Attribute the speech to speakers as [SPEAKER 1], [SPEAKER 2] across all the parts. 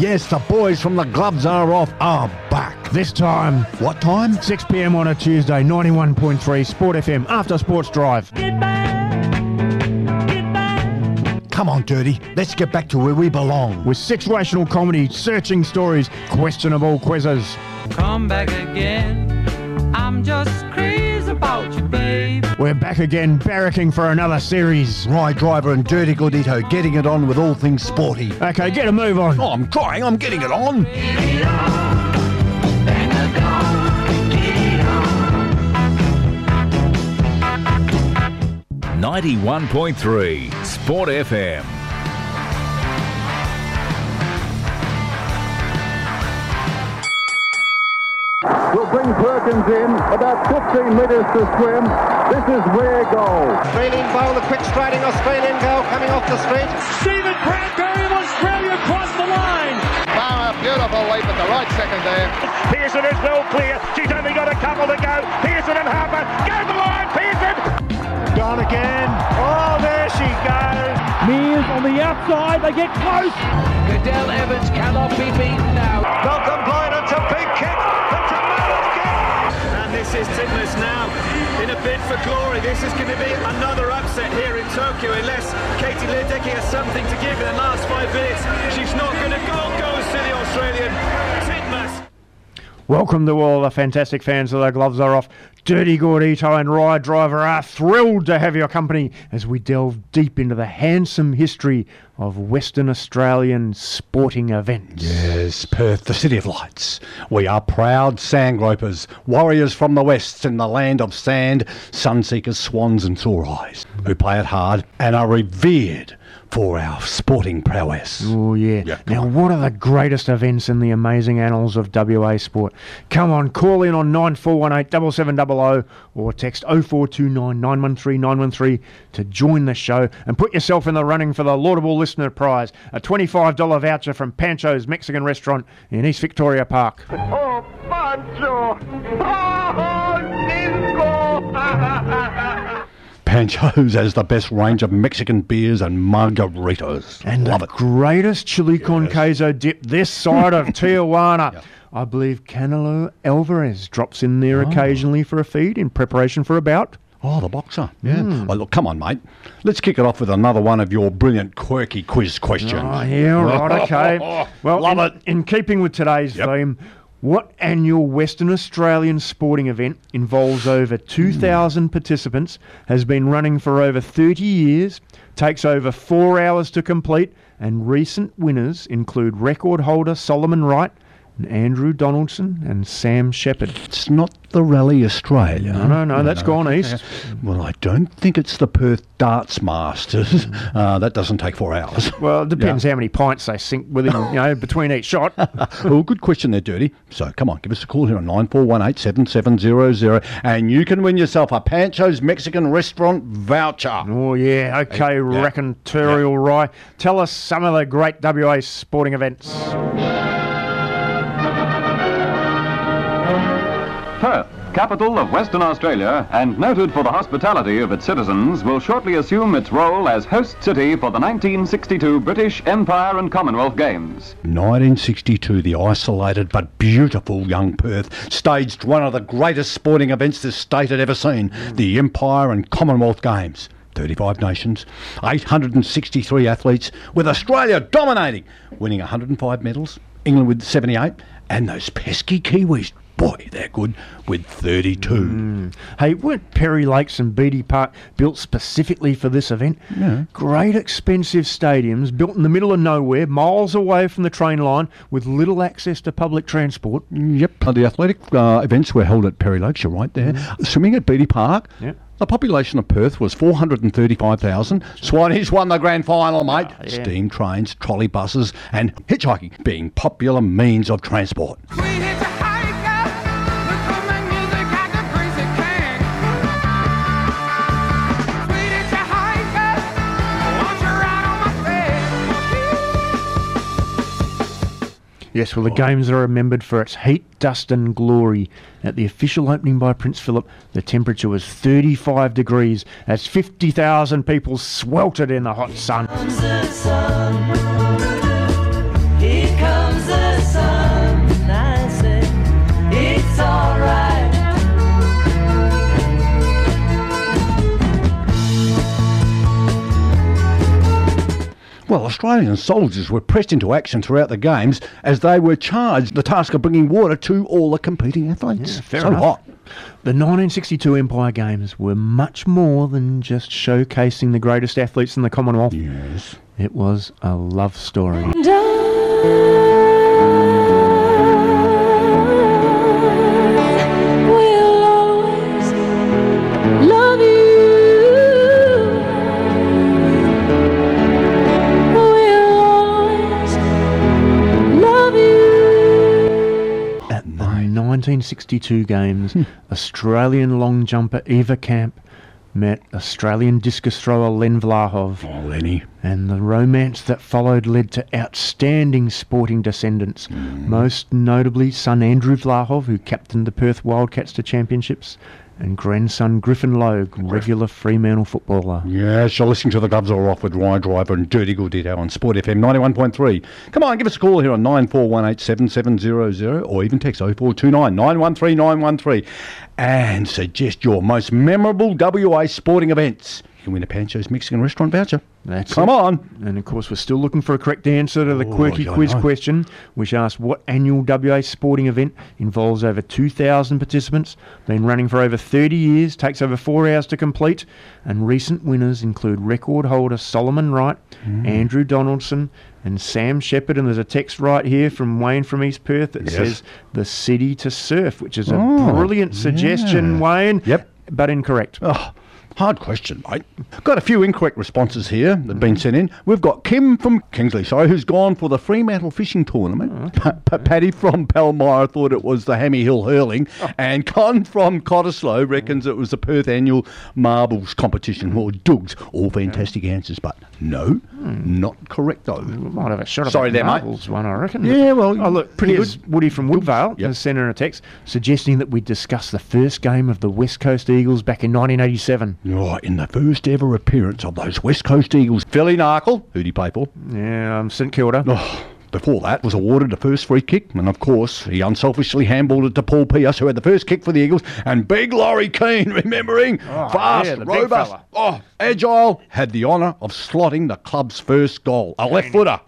[SPEAKER 1] Yes, the boys from the Gloves Are Off are back.
[SPEAKER 2] This time,
[SPEAKER 1] What time?
[SPEAKER 2] 6 p.m. on a Tuesday, 91.3 Sport FM after Sports Drive.
[SPEAKER 1] Come on, Dirty. Let's get back to where we belong.
[SPEAKER 2] With situational comedy, searching stories, questionable quizzes.
[SPEAKER 3] Come back again. I'm just crazy about you, babe.
[SPEAKER 2] We're back again, barracking for another series.
[SPEAKER 1] Ry Driver and Dirty Gordito getting it on with all things sporty.
[SPEAKER 2] Okay, get a move on.
[SPEAKER 1] Oh, I'm crying, I'm getting it on.
[SPEAKER 4] Ninety-one point three Sport FM.
[SPEAKER 5] Will bring Perkins in about 15 metres to swim. This is rare goal.
[SPEAKER 6] Australian bowl, a quick striding Australian goal coming off the street.
[SPEAKER 7] Stephen Bradbury of Australia across the line.
[SPEAKER 5] Farmer, beautiful leap at the right second there.
[SPEAKER 7] Pearson is well clear. She's only got a couple to go. Pearson and Harper go the line. Pearson. Gone again. Oh, there she goes. Mears on the outside. They get close.
[SPEAKER 3] Cadel Evans cannot be beaten now.
[SPEAKER 7] Malcolm Blight. It's a big kick. This is Titmus now in a bid for glory. This is going to be another upset here in Tokyo unless Katie Ledecky has something to give in the last five minutes. She's not going to go. Goes to the Australian.
[SPEAKER 2] Welcome to all the fantastic fans of the Gloves Are Off. Dirty Gordito and Ry Driver are thrilled to have your company as we delve deep into the handsome history of Western Australian sporting events.
[SPEAKER 1] Yes, Perth, the city of lights. We are proud sandgropers, warriors from the west in the land of sand, sunseekers, swans, and sore eyes, who play it hard and are revered for our sporting prowess.
[SPEAKER 2] Oh, yeah.
[SPEAKER 1] Yeah,
[SPEAKER 2] now,
[SPEAKER 1] on.
[SPEAKER 2] what are the greatest events in the amazing annals of WA sport? Come on, call in on 9418 7700 or text 0429 913 913 to join the show and put yourself in the running for the laudable listener prize a $25 voucher from Pancho's Mexican restaurant in East Victoria Park.
[SPEAKER 5] Oh, Pancho! Oh, Cisco!
[SPEAKER 1] Pancho's has the best range of Mexican beers and margaritas.
[SPEAKER 2] And
[SPEAKER 1] Love
[SPEAKER 2] the
[SPEAKER 1] it.
[SPEAKER 2] greatest chili con queso dip this side of Tijuana. I believe Canelo Alvarez drops in there occasionally for a feed in preparation for a bout.
[SPEAKER 1] Oh, the boxer. Yeah.
[SPEAKER 2] Hmm.
[SPEAKER 1] Well, look, come on, mate. Let's kick it off with another one of your brilliant, quirky quiz questions.
[SPEAKER 2] Oh, yeah, right, okay. Well,
[SPEAKER 1] Love
[SPEAKER 2] in,
[SPEAKER 1] it.
[SPEAKER 2] in keeping with today's
[SPEAKER 1] Yep.
[SPEAKER 2] theme, what annual Western Australian sporting event involves over 2,000 hmm. participants, has been running for over 30 years, takes over four hours to complete, and recent winners include record holder Solomon Wright, Andrew Donaldson, and Sam Shepard.
[SPEAKER 1] It's not the Rally Australia.
[SPEAKER 2] No, no, no, that's gone east.
[SPEAKER 1] Well, I don't think it's the Perth Darts Masters. Uh, that doesn't take four hours.
[SPEAKER 2] Well, it depends how many pints they sink within, you know, between each shot.
[SPEAKER 1] well, good question there, Dirty. So come on, give us a call here on 9418 7700 and you can win yourself a Pancho's Mexican restaurant voucher.
[SPEAKER 2] Oh yeah, okay, racontorial Rye. Tell us some of the great WA sporting events.
[SPEAKER 8] Perth, capital of Western Australia and noted for the hospitality of its citizens, will shortly assume its role as host city for the 1962 British Empire and Commonwealth Games.
[SPEAKER 1] 1962, the isolated but beautiful young Perth staged one of the greatest sporting events this state had ever seen the Empire and Commonwealth Games. 35 nations, 863 athletes, with Australia dominating, winning 105 medals, England with 78, and those pesky Kiwis, boy, they're good, with 32.
[SPEAKER 2] Hey, weren't Perry Lakes and Beatty Park built specifically for this event?
[SPEAKER 1] Yeah.
[SPEAKER 2] Great expensive stadiums built in the middle of nowhere, miles away from the train line, with little access to public transport.
[SPEAKER 1] Yep. Uh, the athletic uh, events were held at Perry Lakes, you're right there. Swimming at Beatty Park.
[SPEAKER 2] Yep.
[SPEAKER 1] The population of Perth was 435,000. Swanee's won the grand final, mate.
[SPEAKER 2] yeah.
[SPEAKER 1] Steam trains, trolley buses, and hitchhiking being popular means of transport.
[SPEAKER 2] Yes, well, the games are remembered for its heat, dust, and glory. At the official opening by Prince Philip, the temperature was 35 degrees as 50,000 people sweltered in the hot sun.
[SPEAKER 1] Well, Australian soldiers were pressed into action throughout the games as they were charged the task of bringing water to all the competing athletes.
[SPEAKER 2] Yeah, fair
[SPEAKER 1] so
[SPEAKER 2] enough.
[SPEAKER 1] hot.
[SPEAKER 2] The 1962 Empire Games were much more than just showcasing the greatest athletes in the Commonwealth.
[SPEAKER 1] Yes.
[SPEAKER 2] It was a love story. 1962 Games, hmm. Australian long jumper Eva Camp met Australian discus thrower Len Vlahov.
[SPEAKER 1] Oh, Lenny.
[SPEAKER 2] And the romance that followed led to outstanding sporting descendants, hmm. most notably son Andrew Vlahov, who captained the Perth Wildcats to championships, and grandson Griffin Logue, regular Fremantle footballer.
[SPEAKER 1] Yes, you're listening to the Gloves Are Off with Ryan Driver and Dirty Gordito on Sport FM 91.3. Come on, give us a call here on 94187700 or even text 0429 913 913 and suggest your most memorable WA sporting events. You can win a Pancho's Mexican restaurant voucher.
[SPEAKER 2] That's
[SPEAKER 1] Come
[SPEAKER 2] it.
[SPEAKER 1] on.
[SPEAKER 2] And of course, we're still looking for a correct answer to the
[SPEAKER 1] Oh,
[SPEAKER 2] quirky quiz question, which asked what annual WA sporting event involves over 2,000 participants, been running for over 30 years, takes over four hours to complete, and recent winners include record holder Solomon Wright,
[SPEAKER 1] Mm.
[SPEAKER 2] Andrew Donaldson, and Sam Shepherd. And there's a text right here from Wayne from East Perth that
[SPEAKER 1] Yes.
[SPEAKER 2] says the city to surf, which is a
[SPEAKER 1] Oh,
[SPEAKER 2] brilliant suggestion,
[SPEAKER 1] yeah.
[SPEAKER 2] Wayne.
[SPEAKER 1] Yep.
[SPEAKER 2] But incorrect.
[SPEAKER 1] Oh, hard question, mate. Got a few incorrect responses here that have been sent in. We've got Kim from Kingsley, sorry, who's gone for the Fremantle Fishing Tournament. Mm-hmm. Pa- Paddy from Palmyra thought it was the Hammy Hill Hurling. Oh. And Con from Cottesloe reckons it was the Perth Annual Marbles Competition, mm-hmm. or Dougs. All fantastic answers, but no, hmm. not correct though.
[SPEAKER 2] Might have a shot
[SPEAKER 1] Sorry
[SPEAKER 2] that
[SPEAKER 1] there, mate.
[SPEAKER 2] Marbles one, I reckon.
[SPEAKER 1] Yeah, well,
[SPEAKER 2] oh look,
[SPEAKER 1] pretty
[SPEAKER 2] here's Woody from Woodvale
[SPEAKER 1] Yep.
[SPEAKER 2] has sent in a text suggesting that we discuss the first game of the West Coast Eagles back in 1987. Mm.
[SPEAKER 1] Right, in the first ever appearance of those West Coast Eagles, Philly Narkle, who'd he play for?
[SPEAKER 2] Yeah, um, St Kilda.
[SPEAKER 1] Oh, before that, was awarded the first free kick, and of course, he unselfishly handballed it to Paul Pierce, who had the first kick for the Eagles, and Big Laurie Keene, remembering, fast,
[SPEAKER 2] yeah,
[SPEAKER 1] robust, oh, agile, had the honour of slotting the club's first goal, a left footer.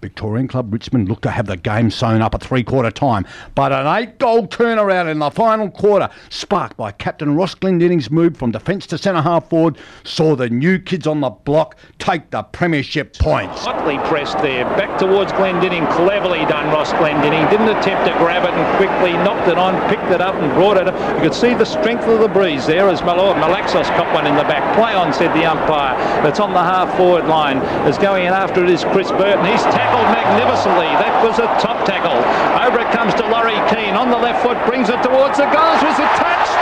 [SPEAKER 1] Victorian club Richmond looked to have the game sewn up at three quarter time, but an eight goal turnaround in the final quarter, sparked by Captain Ross Glendinning's move from defence to centre half forward, saw the new kids on the block take the premiership points.
[SPEAKER 9] Hotly pressed there, back towards Glendinning. Cleverly done, Ross Glendinning. Didn't attempt to grab it and quickly knocked it on, picked it up and brought it. You could see the strength of the breeze there as Malord oh, Malaxos caught one in the back. Play on, said the umpire. That's on the half forward line. Is going in after it is Chris Burton. He's tackled magnificently. That was a top tackle. Over it comes to Laurie Keene on the left foot, brings it towards the goals. Was it touched?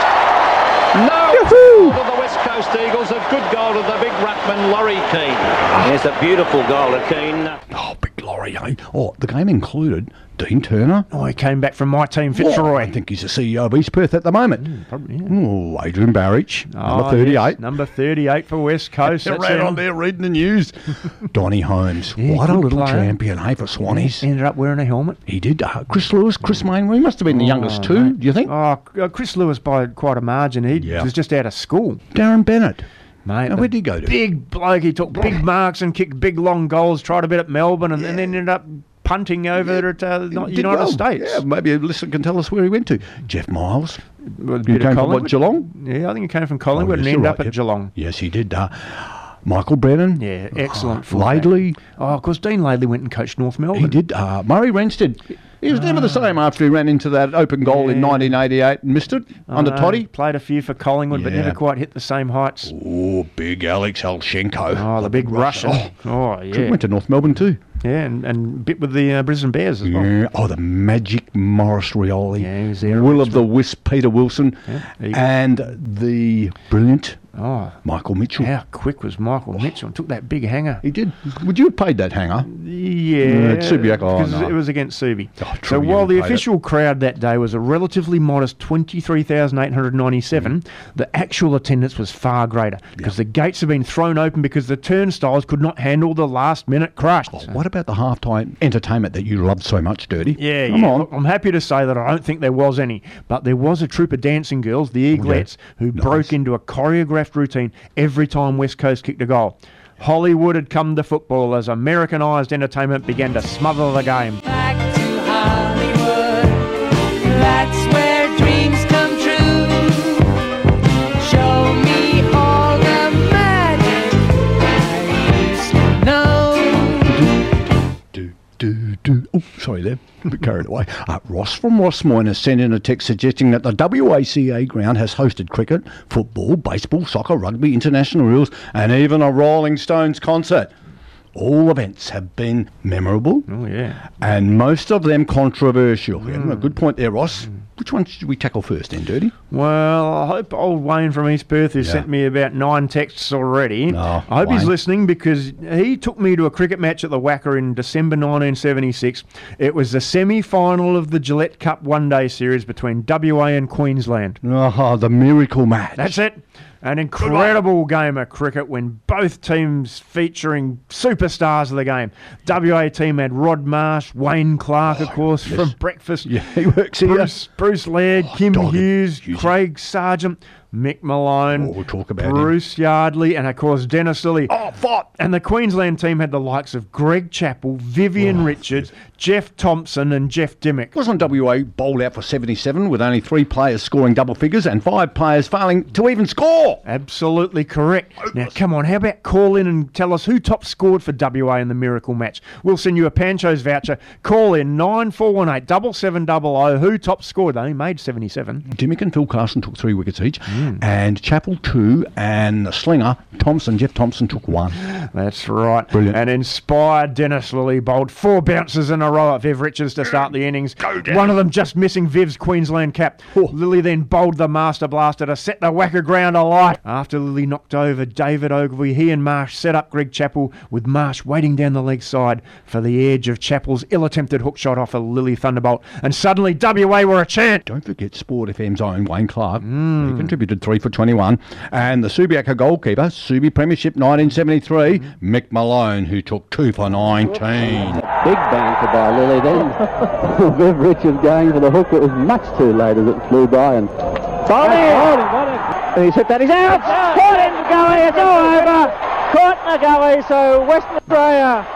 [SPEAKER 9] No. Goal to the West Coast Eagles. A good goal to the big ruckman, Laurie Keene. Yes, a beautiful goal to Keene.
[SPEAKER 1] Oh, big Laurie, eh? Oh, the game included Dean Turner.
[SPEAKER 2] Oh, he came back from my team,
[SPEAKER 1] Oh,
[SPEAKER 2] Fitzroy.
[SPEAKER 1] I think he's the CEO of East Perth at the moment.
[SPEAKER 2] Probably, yeah.
[SPEAKER 1] Oh, Adrian Barich, number
[SPEAKER 2] Oh,
[SPEAKER 1] 38.
[SPEAKER 2] yes, number 38 for West Coast.
[SPEAKER 1] They're right on there reading the news. Donny Holmes.
[SPEAKER 2] Yeah,
[SPEAKER 1] what a little
[SPEAKER 2] player.
[SPEAKER 1] champion, hey, for Swannies.
[SPEAKER 2] Ended up wearing a helmet.
[SPEAKER 1] He did. Uh, Chris Lewis, Chris Main, he must have been the youngest
[SPEAKER 2] Oh,
[SPEAKER 1] too,
[SPEAKER 2] mate.
[SPEAKER 1] do you think?
[SPEAKER 2] Oh, Chris Lewis by quite a margin. He
[SPEAKER 1] Yeah.
[SPEAKER 2] was just out of school.
[SPEAKER 1] Darren Bennett.
[SPEAKER 2] Mate,
[SPEAKER 1] Now,
[SPEAKER 2] where
[SPEAKER 1] did he go to?
[SPEAKER 2] Big bloke. He took big marks and kicked big long goals. Tried a bit at Melbourne and, and then ended up punting over at uh, United
[SPEAKER 1] well.
[SPEAKER 2] States.
[SPEAKER 1] Yeah, maybe a listener can tell us where he went to. Jeff Miles. He came from what, Geelong?
[SPEAKER 2] Yeah, I think he came from Collingwood
[SPEAKER 1] Oh,
[SPEAKER 2] and
[SPEAKER 1] yes,
[SPEAKER 2] ended
[SPEAKER 1] you're
[SPEAKER 2] up
[SPEAKER 1] right,
[SPEAKER 2] at
[SPEAKER 1] yeah.
[SPEAKER 2] Geelong.
[SPEAKER 1] Yes, he did. Uh, Michael Brennan.
[SPEAKER 2] Yeah, excellent. Fullback.
[SPEAKER 1] Laidley.
[SPEAKER 2] Oh, of course, Dean Laidley went and coached North Melbourne.
[SPEAKER 1] He did. Uh, Murray Wrensted. He was never the ah. same after he ran into that open goal in 1988 and missed it
[SPEAKER 2] I
[SPEAKER 1] under
[SPEAKER 2] know,
[SPEAKER 1] Toddy.
[SPEAKER 2] Played a few for Collingwood, but
[SPEAKER 1] Yeah.
[SPEAKER 2] never quite hit the same heights.
[SPEAKER 1] Oh, big Alex Ishchenko.
[SPEAKER 2] Oh, the big Russian. Oh, yeah.
[SPEAKER 1] Went to North Melbourne too.
[SPEAKER 2] Yeah, and, and bit with the uh, Brisbane Bears as well.
[SPEAKER 1] Yeah. Oh, the magic Maurice Rioli.
[SPEAKER 2] Yeah, he was there
[SPEAKER 1] Will of the Wisp, Peter Wilson. And the brilliant
[SPEAKER 2] Oh,
[SPEAKER 1] Michael Mitchell.
[SPEAKER 2] how quick was Michael Mitchell? Took that big hanger.
[SPEAKER 1] He did. Would you have paid that hanger?
[SPEAKER 2] Yeah,
[SPEAKER 1] Uh, Subiac, oh,
[SPEAKER 2] because
[SPEAKER 1] no.
[SPEAKER 2] it was against Subi.
[SPEAKER 1] Oh,
[SPEAKER 2] so while the
[SPEAKER 1] paid it.
[SPEAKER 2] official crowd that day was a relatively modest 23,897,
[SPEAKER 1] Mm.
[SPEAKER 2] the actual attendance was far greater because the gates had been thrown open because the turnstiles could not handle the last minute crush.
[SPEAKER 1] Oh, what about the halftime entertainment that you loved so much, Dirty?
[SPEAKER 2] Yeah,
[SPEAKER 1] Come
[SPEAKER 2] yeah.
[SPEAKER 1] on.
[SPEAKER 2] I'm happy to say that I don't think there was any, but there was a troop of dancing girls, the Eaglettes, who broke into a choreographed routine every time West Coast kicked a goal. Hollywood had come to football as Americanized entertainment began to smother the game.
[SPEAKER 1] Do, do. Oh, sorry there. A bit carried away. Uh, Ross from Rossmoyne has sent in a text suggesting that the WACA ground has hosted cricket, football, baseball, soccer, rugby, international rules, and even a Rolling Stones concert. All events have been memorable
[SPEAKER 2] Oh, yeah.
[SPEAKER 1] and most of them controversial. Yeah,
[SPEAKER 2] Hmm.
[SPEAKER 1] a good point there, Ross. Which one should we tackle first then, Dirty?
[SPEAKER 2] Well, I hope old Wayne from East Perth, who
[SPEAKER 1] Yeah.
[SPEAKER 2] sent me about nine texts already,
[SPEAKER 1] No,
[SPEAKER 2] I hope he's listening because he took me to a cricket match at the WACA in December 1976. It was the semi final of the Gillette Cup one day series between WA and Queensland.
[SPEAKER 1] Oh, the miracle match.
[SPEAKER 2] That's it. An incredible game of cricket when both teams featuring superstars of the game. WA team had Rod Marsh, Wayne Clark, of oh, course,
[SPEAKER 1] yes.
[SPEAKER 2] from Breakfast.
[SPEAKER 1] Yeah, he works here.
[SPEAKER 2] Bruce, Bruce Laird, oh,
[SPEAKER 1] Kim.
[SPEAKER 2] Hughes,
[SPEAKER 1] Hughes.
[SPEAKER 2] Craig Serjeant, Mick Malone,
[SPEAKER 1] Oh, we'll talk about him.
[SPEAKER 2] Bruce Yardley, and of course Dennis Lillee.
[SPEAKER 1] Oh, fight!
[SPEAKER 2] And the Queensland team had the likes of Greg Chappell, Vivian
[SPEAKER 1] Oh,
[SPEAKER 2] Richards, Jeff Thomson, and Jeff Dymock.
[SPEAKER 1] Wasn't WA bowled out for 77 with only three players scoring double figures and five players failing to even score?
[SPEAKER 2] Absolutely correct. Oh, now, come on, how about call in and tell us who top scored for WA in the Miracle match? We'll send you a Pancho's voucher. Call in 9418 7700 who top scored. They only made 77.
[SPEAKER 1] Dymock and Phil Carlson took three wickets each, mm.
[SPEAKER 2] Hmm.
[SPEAKER 1] and Chappell two, and the slinger Thomson, Jeff Thomson took one.
[SPEAKER 2] That's right.
[SPEAKER 1] Brilliant.
[SPEAKER 2] And inspired Dennis Lillee bowled four bounces in a row at Viv Richards to start the innings. One of them just missing Viv's Queensland cap.
[SPEAKER 1] Oh.
[SPEAKER 2] Lillee then bowled the master blaster to set the WACA ground alight. After Lillee knocked over David Ogilvie, he and Marsh set up Greg Chappell with Marsh waiting down the leg side for the edge of Chappell's ill-attempted hook shot off a Lillee thunderbolt. And suddenly WA were a chant.
[SPEAKER 1] Don't forget Sport FM's own Wayne Clark.
[SPEAKER 2] Hmm.
[SPEAKER 1] He contributed three for 21. And the Subiaco goalkeeper, Subi Premiership 1973,
[SPEAKER 2] Hmm.
[SPEAKER 1] Mick Malone, who took two for 19.
[SPEAKER 10] Big banter by Lillee then. Viv Richards going for the hook. It was much too late as it flew by and and he's hit that. He's out.
[SPEAKER 11] Caught in the gully, it's all over. Caught in the gully, so Western Australia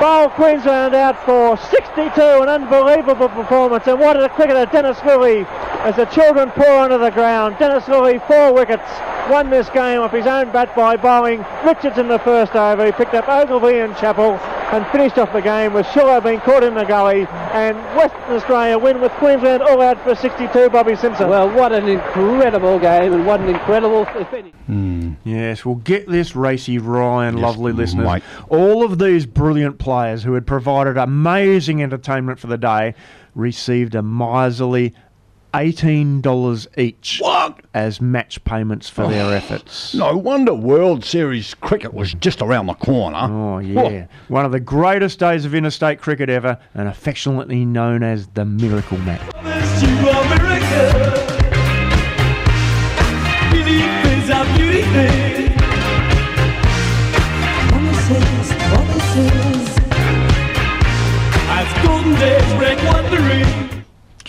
[SPEAKER 11] bowl Queensland out for 62. An unbelievable performance. And what a cricketer, Dennis Lillee, as the children pour onto the ground. Dennis Lillee, four wickets, won this game off his own bat by bowling Richards in the first over. He picked up Ogilvie and Chappell and finished off the game with Shiller being caught in the gully. And Western Australia win with Queensland all out for 62. Bobby Simpson.
[SPEAKER 10] well, what an incredible game and what an incredible finish. Hmm.
[SPEAKER 2] Yes, well, get this, Racy Ryan, lovely listeners.
[SPEAKER 1] mate.
[SPEAKER 2] All of these brilliant players who had provided amazing entertainment for the day received a miserly $18 each
[SPEAKER 1] What?
[SPEAKER 2] as match payments for their oh, efforts.
[SPEAKER 1] No wonder World Series cricket was just around the corner.
[SPEAKER 2] Oh, yeah. One of the greatest days of interstate cricket ever and affectionately known as the Miracle Match.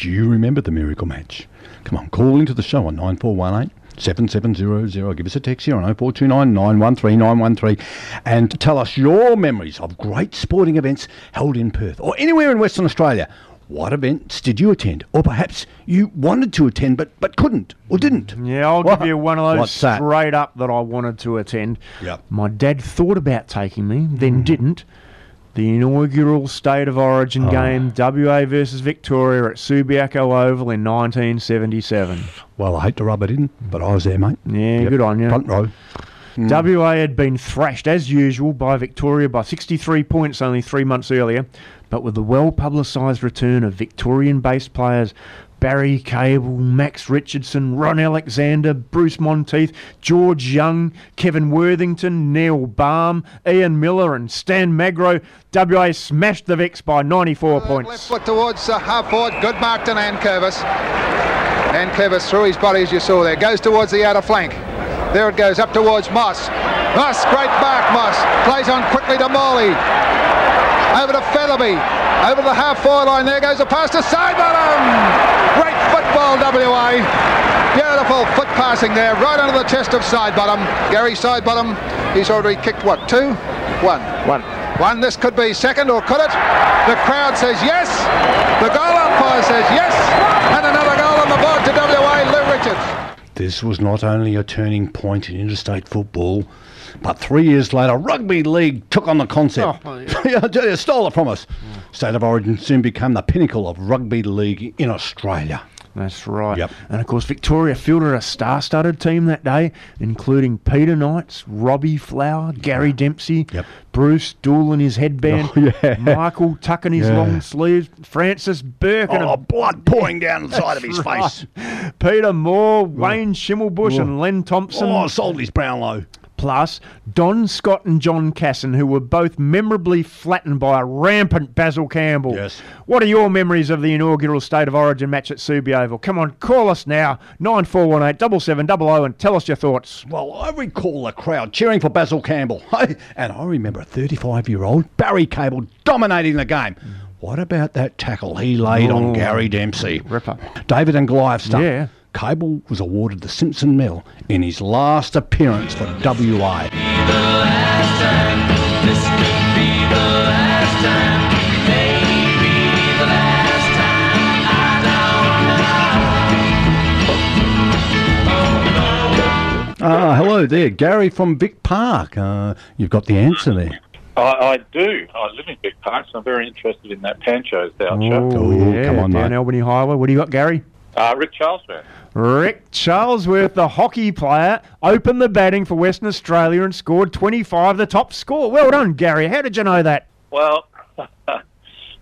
[SPEAKER 1] Do you remember the miracle match? Come on, call into the show on 9418 7700. Give us a text here on 0429 913 913 and tell us your memories of great sporting events held in Perth or anywhere in Western Australia. What events did you attend? Or perhaps you wanted to attend but, but couldn't or didn't?
[SPEAKER 2] Yeah, I'll
[SPEAKER 1] What?
[SPEAKER 2] give you one of those
[SPEAKER 1] What's that?
[SPEAKER 2] straight up that I wanted to attend.
[SPEAKER 1] Yep.
[SPEAKER 2] My dad thought about taking me, then
[SPEAKER 1] Mm-hmm.
[SPEAKER 2] didn't. The inaugural State of Origin
[SPEAKER 1] Oh.
[SPEAKER 2] game, WA versus Victoria at Subiaco Oval in 1977.
[SPEAKER 1] Well, I hate to rub it in, but I was there, mate.
[SPEAKER 2] Yeah,
[SPEAKER 1] Yep.
[SPEAKER 2] good on you.
[SPEAKER 1] Front row. Hmm.
[SPEAKER 2] WA had been thrashed as usual by Victoria by 63 points only three months earlier, but with the well publicised return of Victorian based players Barry Cable, Max Richardson, Ron Alexander, Bruce Monteith, George Young, Kevin Worthington, Neil Balme, Ian Miller, and Stan Magro, WA smashed the Vicks by 94 uh,
[SPEAKER 12] Left
[SPEAKER 2] points.
[SPEAKER 12] foot towards the half forward. Good mark to Nankervis. Nankervis through his body as you saw there. Goes towards the outer flank. There it goes up towards Moss. Moss, great mark Moss. Plays on quickly to Morley. Over to Featherby. Over the half forward line. There goes a pass to Sidebottom. Great football, WA. Beautiful foot passing there, right under the chest of Sidebottom. Gary Sidebottom He's already kicked what? Two? One.
[SPEAKER 2] One.
[SPEAKER 12] One. This could be second, or could it? The crowd says yes. The goal umpire says yes. And another goal on the board to WA, Lou Richards.
[SPEAKER 1] This was not only a turning point in interstate football, but three years later, rugby league took on the concept.
[SPEAKER 2] Oh,
[SPEAKER 1] yeah, I tell you, stole it from us. State of Origin soon became the pinnacle of rugby league in Australia.
[SPEAKER 2] That's right.
[SPEAKER 1] Yep.
[SPEAKER 2] And of course, Victoria fielded a star studded team that day, including Peter Knights, Robbie Flower, Gary Dempsey,
[SPEAKER 1] Yep.
[SPEAKER 2] Bruce Doull in his headband,
[SPEAKER 1] Oh, yeah.
[SPEAKER 2] Michael tucking his
[SPEAKER 1] Yeah.
[SPEAKER 2] long sleeves, Francis Bourke, and
[SPEAKER 1] Oh,
[SPEAKER 2] a
[SPEAKER 1] blood pouring down the side of his
[SPEAKER 2] That's
[SPEAKER 1] face.
[SPEAKER 2] Peter Moore, oh. Wayne Schimmelbusch, oh. and Len Thompson.
[SPEAKER 1] Oh, sold his Brownlow.
[SPEAKER 2] Plus, Don Scott and John Casson, who were both memorably flattened by a rampant Basil Campbell.
[SPEAKER 1] Yes.
[SPEAKER 2] What are your memories of the inaugural State of Origin match at Subi Oval? Come on, call us now, 9418 7700 and tell us your thoughts.
[SPEAKER 1] Well, I recall the crowd cheering for Basil Campbell. And I remember a 35 year old Barry Cable dominating the game. What about that tackle he laid
[SPEAKER 2] Oh.
[SPEAKER 1] on Gary Dempsey?
[SPEAKER 2] Ripper.
[SPEAKER 1] David and Goliath stuff.
[SPEAKER 2] Yeah.
[SPEAKER 1] Cable was awarded the Simpson Medal in his last appearance for WI. Ah, hello there, Gary from Vic Park. Uh, you've got the answer there.
[SPEAKER 13] I, I do. I live in Vic Park, so I'm very interested in that Pancho's voucher.
[SPEAKER 2] Oh, yeah,
[SPEAKER 1] come on,
[SPEAKER 2] down
[SPEAKER 1] mate.
[SPEAKER 2] Albany Highway. What do you got, Gary?
[SPEAKER 13] Uh, Rick Charlesworth.
[SPEAKER 2] Rick Charlesworth, the hockey player, opened the batting for Western Australia and scored 25, the top score. Well done, Gary. How did you know that?
[SPEAKER 13] Well,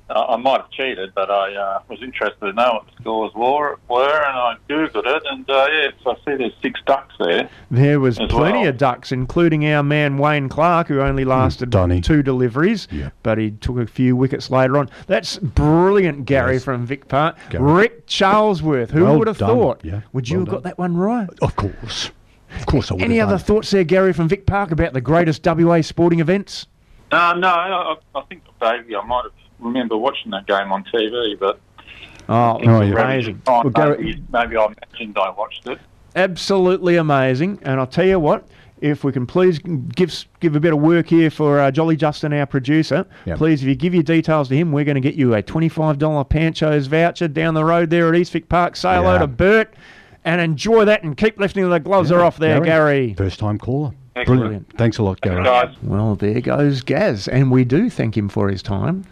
[SPEAKER 13] I I might have cheated, but I uh, was interested to know what the scores were, were and I googled it, and uh, yes, I see there's six ducks there.
[SPEAKER 2] There was plenty
[SPEAKER 13] well.
[SPEAKER 2] of ducks, including our man Wayne Clark, who only lasted
[SPEAKER 1] Donny.
[SPEAKER 2] two deliveries, but he took a few wickets later on. That's brilliant, Gary from Vic Park.
[SPEAKER 1] Gary.
[SPEAKER 2] Rick Charlesworth, who
[SPEAKER 1] Well
[SPEAKER 2] would have
[SPEAKER 1] done.
[SPEAKER 2] thought?
[SPEAKER 1] Yeah,
[SPEAKER 2] Would you
[SPEAKER 1] well
[SPEAKER 2] have got that one right?
[SPEAKER 1] Of course. Of course I would
[SPEAKER 2] Any
[SPEAKER 1] have
[SPEAKER 2] other
[SPEAKER 1] done.
[SPEAKER 2] thoughts there, Gary from Vic Park, about the greatest WA sporting events?
[SPEAKER 13] Uh, no, I, I think maybe I might have remember watching that game on TV, but
[SPEAKER 2] Oh,
[SPEAKER 1] Oh, yeah.
[SPEAKER 2] amazing.
[SPEAKER 13] oh,
[SPEAKER 1] Well, Gary-
[SPEAKER 13] maybe, maybe I imagined I watched it.
[SPEAKER 2] absolutely amazing. And I'll tell you what, if we can please give give a bit of work here for uh, Jolly Justin, our producer,
[SPEAKER 1] Yep.
[SPEAKER 2] please, if you give your details to him, we're going to get you a $25 Pancho's voucher down the road there at East Vic Park. Say hello
[SPEAKER 1] Yeah.
[SPEAKER 2] to Bert and enjoy that and keep lifting the gloves are off there, Gary.
[SPEAKER 1] First time caller.
[SPEAKER 13] Excellent.
[SPEAKER 1] Brilliant. Thanks a lot, Gary.
[SPEAKER 13] Guys,
[SPEAKER 2] Well, there goes Gaz, and we do thank him for his time.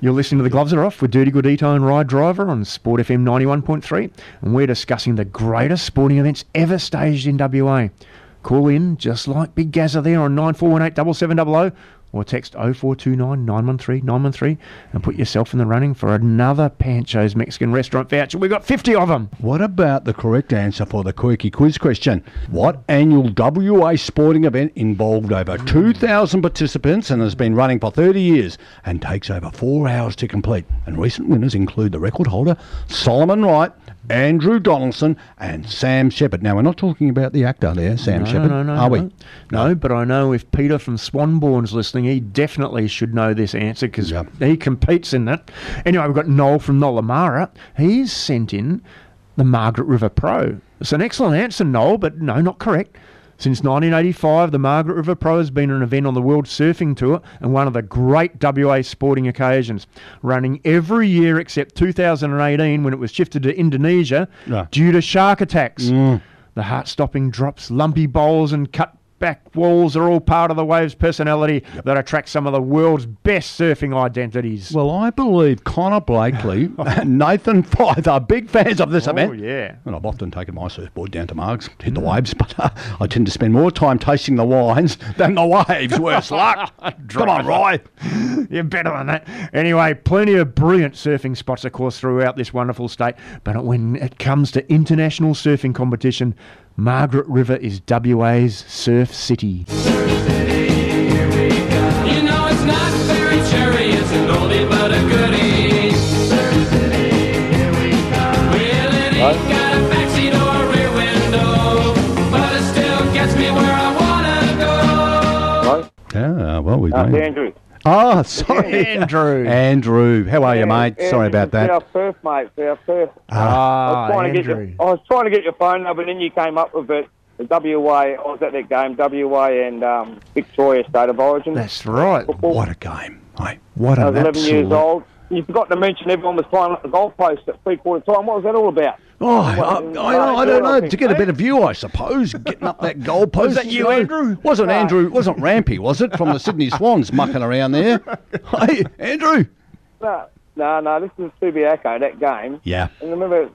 [SPEAKER 2] You're listening to The Gloves Are Off with Dirty Gordito and Ry Driver on Sport FM 91.3, and we're discussing the greatest sporting events ever staged in WA. Call in, just like Big Gazza there, on 9418 7700 or text 0429 913 913 and put yourself in the running for another Pancho's Mexican restaurant voucher. We've got 50 of them.
[SPEAKER 1] What about the correct answer for the quirky quiz question? What annual WA sporting event involved over 2,000 participants and has been running for 30 years and takes over four hours to complete? And recent winners include the record holder Solomon Wright, Andrew Donaldson, and Sam Shepard. Now, we're not talking about the actor there, Sam
[SPEAKER 2] no,
[SPEAKER 1] Shepard,
[SPEAKER 2] no, no,
[SPEAKER 1] are we?
[SPEAKER 2] no. No, but I know if Peter from Swanbourne's listening, he definitely should know this answer because
[SPEAKER 1] Yep.
[SPEAKER 2] he competes in that. Anyway, we've got Noel from Nollamara. He's sent in the Margaret River Pro. It's an excellent answer, Noel, but no, not correct. Since 1985, the Margaret River Pro has been an event on the World Surfing Tour and one of the great WA sporting occasions, running every year except 2018 when it was shifted to Indonesia
[SPEAKER 1] Yeah.
[SPEAKER 2] due to shark attacks. Mm. The heart stopping drops, lumpy bowls, and cut back walls are all part of the wave's personality that attracts some of the world's best surfing identities.
[SPEAKER 1] Well, I believe Connor Blakely and Nathan Fyfe are big fans of this
[SPEAKER 2] Oh,
[SPEAKER 1] event.
[SPEAKER 2] yeah.
[SPEAKER 1] And I've often taken my surfboard down to Margs, hit the waves, but uh, I tend to spend more time tasting the wines than the waves. Worse luck. Come on, Rye.
[SPEAKER 2] You're better than that. Anyway, plenty of brilliant surfing spots, of course, throughout this wonderful state. But when it comes to international surfing competition, Margaret River is WA's surf city.
[SPEAKER 14] You know it's not very cherry, it's an oldie but a goodie. Well, it ain't got a backseat or a rear window, but it still gets me where I wanna go.
[SPEAKER 1] Yeah, well, we
[SPEAKER 15] Uh,
[SPEAKER 1] don't.
[SPEAKER 15] Andrew.
[SPEAKER 1] Oh, sorry.
[SPEAKER 2] Andrew.
[SPEAKER 1] Andrew. How are you, mate? Sorry about
[SPEAKER 15] Our
[SPEAKER 1] that.
[SPEAKER 15] first mate, our first. I
[SPEAKER 2] Ah,
[SPEAKER 15] was trying to get
[SPEAKER 2] Andrew.
[SPEAKER 15] your, I was trying to get your phone number, and then you came up with it. the WA. I was at that game, WA and um, Victoria State of Origin.
[SPEAKER 2] That's right.
[SPEAKER 1] What a game, hey! What
[SPEAKER 15] I
[SPEAKER 1] an
[SPEAKER 15] was 11 years old. You forgot to mention everyone was climbing up the goalpost at three quarter time. What was that all about?
[SPEAKER 1] Oh, I, I, I don't know. To get a better view, I suppose, getting up that goalpost.
[SPEAKER 2] Was that you,
[SPEAKER 1] know.
[SPEAKER 2] Andrew?
[SPEAKER 1] Wasn't Andrew? Wasn't Rampy? Was it from the Sydney Swans mucking around there? Hey, Andrew.
[SPEAKER 15] No, no, no. This is Subiaco, that game.
[SPEAKER 1] Yeah.
[SPEAKER 15] And remember,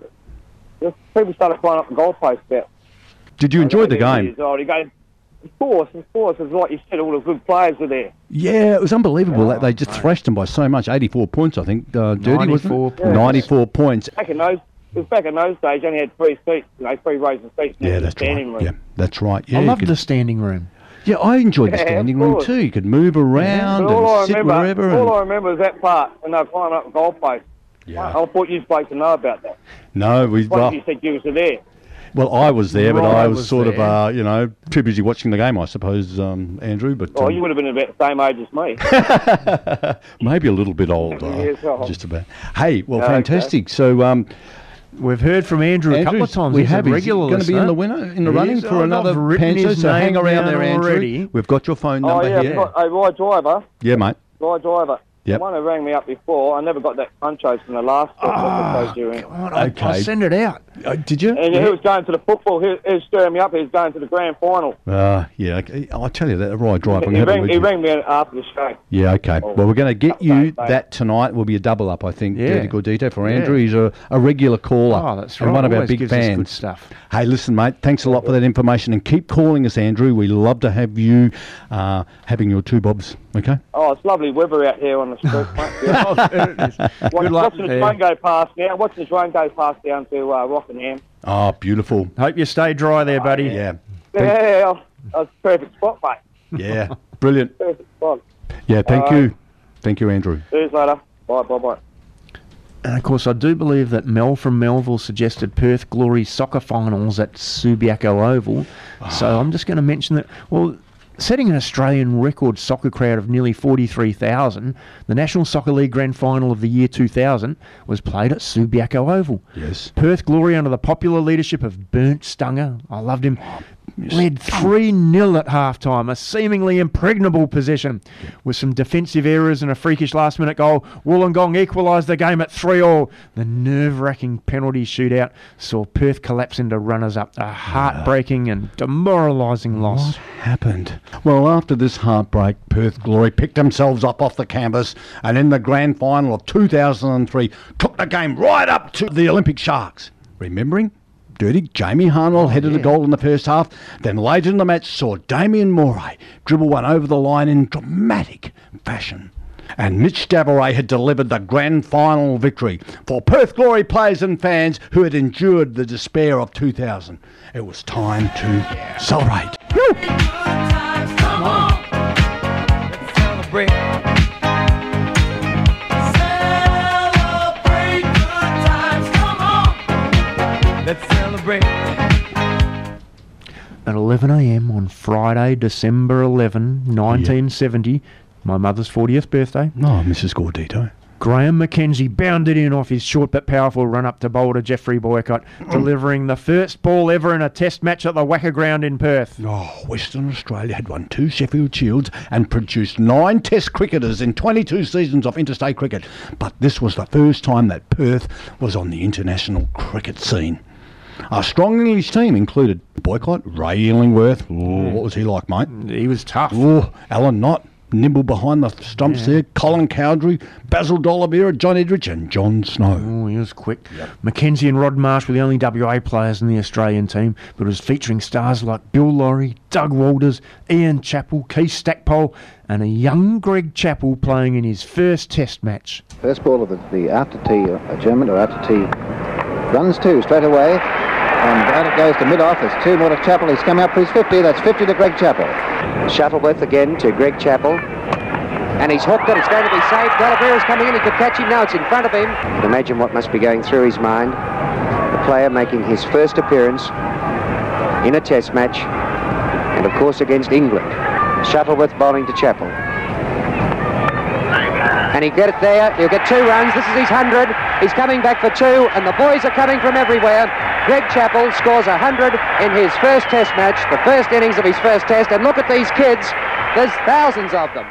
[SPEAKER 15] the people started climbing up the goalpost about
[SPEAKER 1] Did you enjoy the game?
[SPEAKER 15] years old. He goes, of course, of course. It's like you said, all the good players were there.
[SPEAKER 1] Yeah, it was unbelievable. that they just thrashed them by so much. 84 points, I think. Uh, Dirty, wasn't
[SPEAKER 2] 94
[SPEAKER 1] it?
[SPEAKER 2] points.
[SPEAKER 1] 94 points.
[SPEAKER 15] Back in those, it was back in those days. You only had three seats, you know, three rows of seats. in
[SPEAKER 1] Yeah,
[SPEAKER 15] the
[SPEAKER 1] that's right.
[SPEAKER 15] room.
[SPEAKER 1] Yeah, that's right. Yeah,
[SPEAKER 2] I
[SPEAKER 1] you
[SPEAKER 2] loved
[SPEAKER 1] could-
[SPEAKER 2] the standing room.
[SPEAKER 1] Yeah, I enjoyed the
[SPEAKER 15] Yeah, of
[SPEAKER 1] standing room too. You could move around
[SPEAKER 15] But all I
[SPEAKER 1] and sit
[SPEAKER 15] remember,
[SPEAKER 1] wherever.
[SPEAKER 15] all I remember is that part when they were climbing up the goalpost.
[SPEAKER 1] Yeah.
[SPEAKER 15] I, I thought you'd supposed to know about that.
[SPEAKER 1] no, we.
[SPEAKER 15] Why
[SPEAKER 1] Well,
[SPEAKER 15] you said you was there?
[SPEAKER 1] well, I was there, but
[SPEAKER 2] Right,
[SPEAKER 1] I
[SPEAKER 2] I
[SPEAKER 1] was,
[SPEAKER 2] was
[SPEAKER 1] sort
[SPEAKER 2] there.
[SPEAKER 1] of, uh, you know, too busy watching the game, I suppose, um, Andrew. But
[SPEAKER 15] Oh,
[SPEAKER 1] um,
[SPEAKER 15] you would have been about the same age as me.
[SPEAKER 1] maybe a little bit older,
[SPEAKER 15] Years
[SPEAKER 1] just about. Hey, well,
[SPEAKER 15] Okay.
[SPEAKER 1] fantastic. So, um,
[SPEAKER 2] We've heard from Andrew a couple of times.
[SPEAKER 1] We
[SPEAKER 2] He's
[SPEAKER 1] have.
[SPEAKER 2] a
[SPEAKER 1] He's
[SPEAKER 2] regular
[SPEAKER 1] going to be in the winner in the
[SPEAKER 2] He
[SPEAKER 1] running
[SPEAKER 2] is.
[SPEAKER 1] for
[SPEAKER 2] I've
[SPEAKER 1] another
[SPEAKER 2] written
[SPEAKER 1] Panzer.
[SPEAKER 2] his
[SPEAKER 1] So hang around there, Andrew.
[SPEAKER 2] already.
[SPEAKER 1] We've got your phone number
[SPEAKER 15] oh
[SPEAKER 1] number
[SPEAKER 15] yeah,
[SPEAKER 1] here.
[SPEAKER 15] I've oh, Roy Driver.
[SPEAKER 1] Yeah, mate.
[SPEAKER 15] Roy Driver.
[SPEAKER 1] Yep.
[SPEAKER 15] The one who rang me up before, I never got that punchos from the last episode you were in.
[SPEAKER 2] God, I-
[SPEAKER 1] Okay.
[SPEAKER 2] I'll send it out.
[SPEAKER 1] Uh, did you?
[SPEAKER 15] And he was going to the football. He, he was stirring me up. He was going to the grand final.
[SPEAKER 1] Uh, yeah, okay. I'll tell you that. Right, drive. I'm
[SPEAKER 15] He
[SPEAKER 1] gonna have a
[SPEAKER 15] rang, he rang me after the show.
[SPEAKER 1] Yeah, okay.
[SPEAKER 15] Oh.
[SPEAKER 1] Well, we're going to get you
[SPEAKER 15] Update, mate.
[SPEAKER 1] that tonight. It will be a double up, I think.
[SPEAKER 2] Yeah.
[SPEAKER 1] Dirty Gordito for
[SPEAKER 2] Yeah.
[SPEAKER 1] Andrew. He's a, a regular caller.
[SPEAKER 2] Oh, that's
[SPEAKER 1] and one of our big
[SPEAKER 2] gives
[SPEAKER 1] fans.
[SPEAKER 2] good stuff.
[SPEAKER 1] Hey, listen, mate. Thanks a lot for that information, and keep calling us, Andrew. We love to have you uh, having your two bobs. Okay.
[SPEAKER 15] Oh, it's lovely weather out here on the street, mate. Yeah. Watch-
[SPEAKER 2] Good luck
[SPEAKER 15] watching the
[SPEAKER 2] there.
[SPEAKER 15] train go past now. Watching the train go past down to uh, Rockingham.
[SPEAKER 1] Oh, beautiful.
[SPEAKER 2] Hope you stay dry there, buddy.
[SPEAKER 1] Yeah. Thank-
[SPEAKER 15] Yeah, that's a perfect spot, mate.
[SPEAKER 1] yeah. Brilliant.
[SPEAKER 15] Perfect spot.
[SPEAKER 1] Yeah. Thank
[SPEAKER 15] All right.
[SPEAKER 1] you. Thank you, Andrew.
[SPEAKER 15] See you later. Bye, bye, bye.
[SPEAKER 2] And of course, I do believe that Mel from Melville suggested Perth Glory soccer finals at Subiaco Oval. So I'm just going to mention that, well, setting an Australian record soccer crowd of nearly 43,000, the National Soccer League Grand Final of the year 2000 was played at Subiaco Oval.
[SPEAKER 1] Yes.
[SPEAKER 2] Perth Glory, under the popular leadership of Bernd Stange, I loved him, led 3 0 at half time, a seemingly impregnable position. With some defensive errors and a freakish last minute goal, Wollongong equalised the game at 3 all. The nerve wracking penalty shootout saw Perth collapse into runners up, a heartbreaking and demoralising loss.
[SPEAKER 1] What happened? Well, after this heartbreak, Perth Glory picked themselves up off the canvas and in the grand final of 2003 took the game right up to the Olympic Sharks. Remembering? Dirty Jamie Harnwell oh, headed a goal in the first half. Then later in the match saw Damian Mori dribble one over the line in dramatic fashion. And Mitch Davaray had delivered the grand final victory for Perth Glory players and fans who had endured the despair of 2000. It was time to celebrate.
[SPEAKER 3] Come on. Let's celebrate. Celebrate
[SPEAKER 2] At 11am on Friday, December 11, 1970, my mother's 40th birthday.
[SPEAKER 1] Oh, Mrs. Gordito.
[SPEAKER 2] Graham McKenzie bounded in off his short but powerful run up to bowler Geoffrey Boycott, mm. delivering the first ball ever in a test match at the WACA Ground in Perth.
[SPEAKER 1] Oh, Western Australia had won two Sheffield Shields and produced nine Test cricketers in 22 seasons of interstate cricket. But this was the first time that Perth was on the international cricket scene. Our strong English team included Boycott, Ray Illingworth. Ooh, what was he like, mate?
[SPEAKER 2] He was tough.
[SPEAKER 1] Ooh, Alan Knott, nimble behind the stumps there. Colin Cowdrey, Basil D'Oliveira, John Edrich, and John Snow.
[SPEAKER 2] Oh, he was quick. McKenzie and Rod Marsh were the only WA players in the Australian team, but it was featuring stars like Bill Lawry, Doug Walters, Ian Chappell, Keith Stackpole, and a young Greg Chappell playing in his first test match.
[SPEAKER 16] First ball of the, the after tea uh, German or after tee, runs two straight away. And down it goes to mid-off. There's two more to Chappell. He's coming up for his 50. That's 50 to Greg Chappell.
[SPEAKER 17] Shuttleworth again to Greg Chappell. And he's hooked it. It's going to be saved. D'Oliveira's coming in. He could catch him now. It's in front of him. Imagine what must be going through his mind. The player making his first appearance in a test match. And of course against England. Shuttleworth bowling to Chappell. And he get it there. He'll get two runs. This is his 100. He's coming back for two. And the boys are coming from everywhere. Greg Chappell scores 100 in his first test match, the first innings of his first test, and look at these kids. There's thousands of them.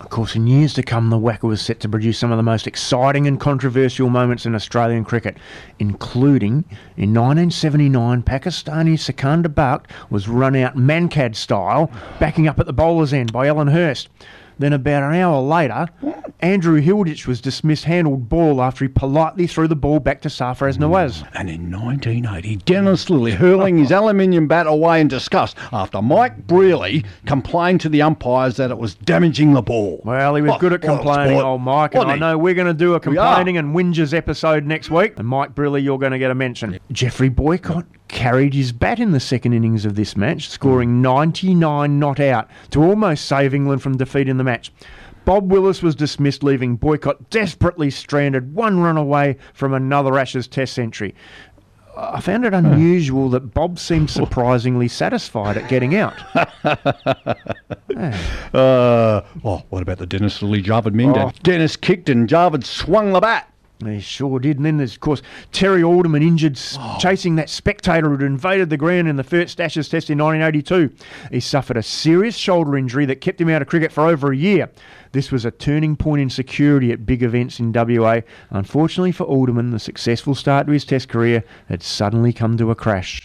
[SPEAKER 2] Of course, in years to come, the WACA was set to produce some of the most exciting and controversial moments in Australian cricket, including in 1979, Pakistani Sikander Bakht was run out Mankad style, backing up at the bowler's end by Alan Hurst. Then, about an hour later, Andrew Hilditch was dismissed handled ball after he politely threw the ball back to Sarfraz Nawaz.
[SPEAKER 1] And in 1980, Dennis Lillee hurling his aluminium bat away in disgust after Mike Brearley complained to the umpires that it was damaging the ball.
[SPEAKER 2] Well, he was
[SPEAKER 1] Oh,
[SPEAKER 2] good at complaining, old Mike, and I know we're going to do a complaining and whinges episode next week. And Mike Brearley, you're going to get a mention. Geoffrey Boycott carried his bat in the second innings of this match, scoring 99 not out to almost save England from defeat in the match. Bob Willis was dismissed, leaving Boycott desperately stranded, one run away from another Ashes Test century. I found it unusual that Bob seemed surprisingly satisfied at getting out.
[SPEAKER 1] Uh, oh, what about the Dennis Lillee Javed Miandad?
[SPEAKER 2] Oh.
[SPEAKER 1] Dennis kicked and Jarvid swung the bat.
[SPEAKER 2] He sure did. And then there's, of course, Terry Alderman injured s- oh. chasing that spectator who'd invaded the ground in the first Ashes Test in 1982. He suffered a serious shoulder injury that kept him out of cricket for over a year. This was a turning point in security at big events in WA. Unfortunately for Alderman, the successful start to his Test career had suddenly come to a crash.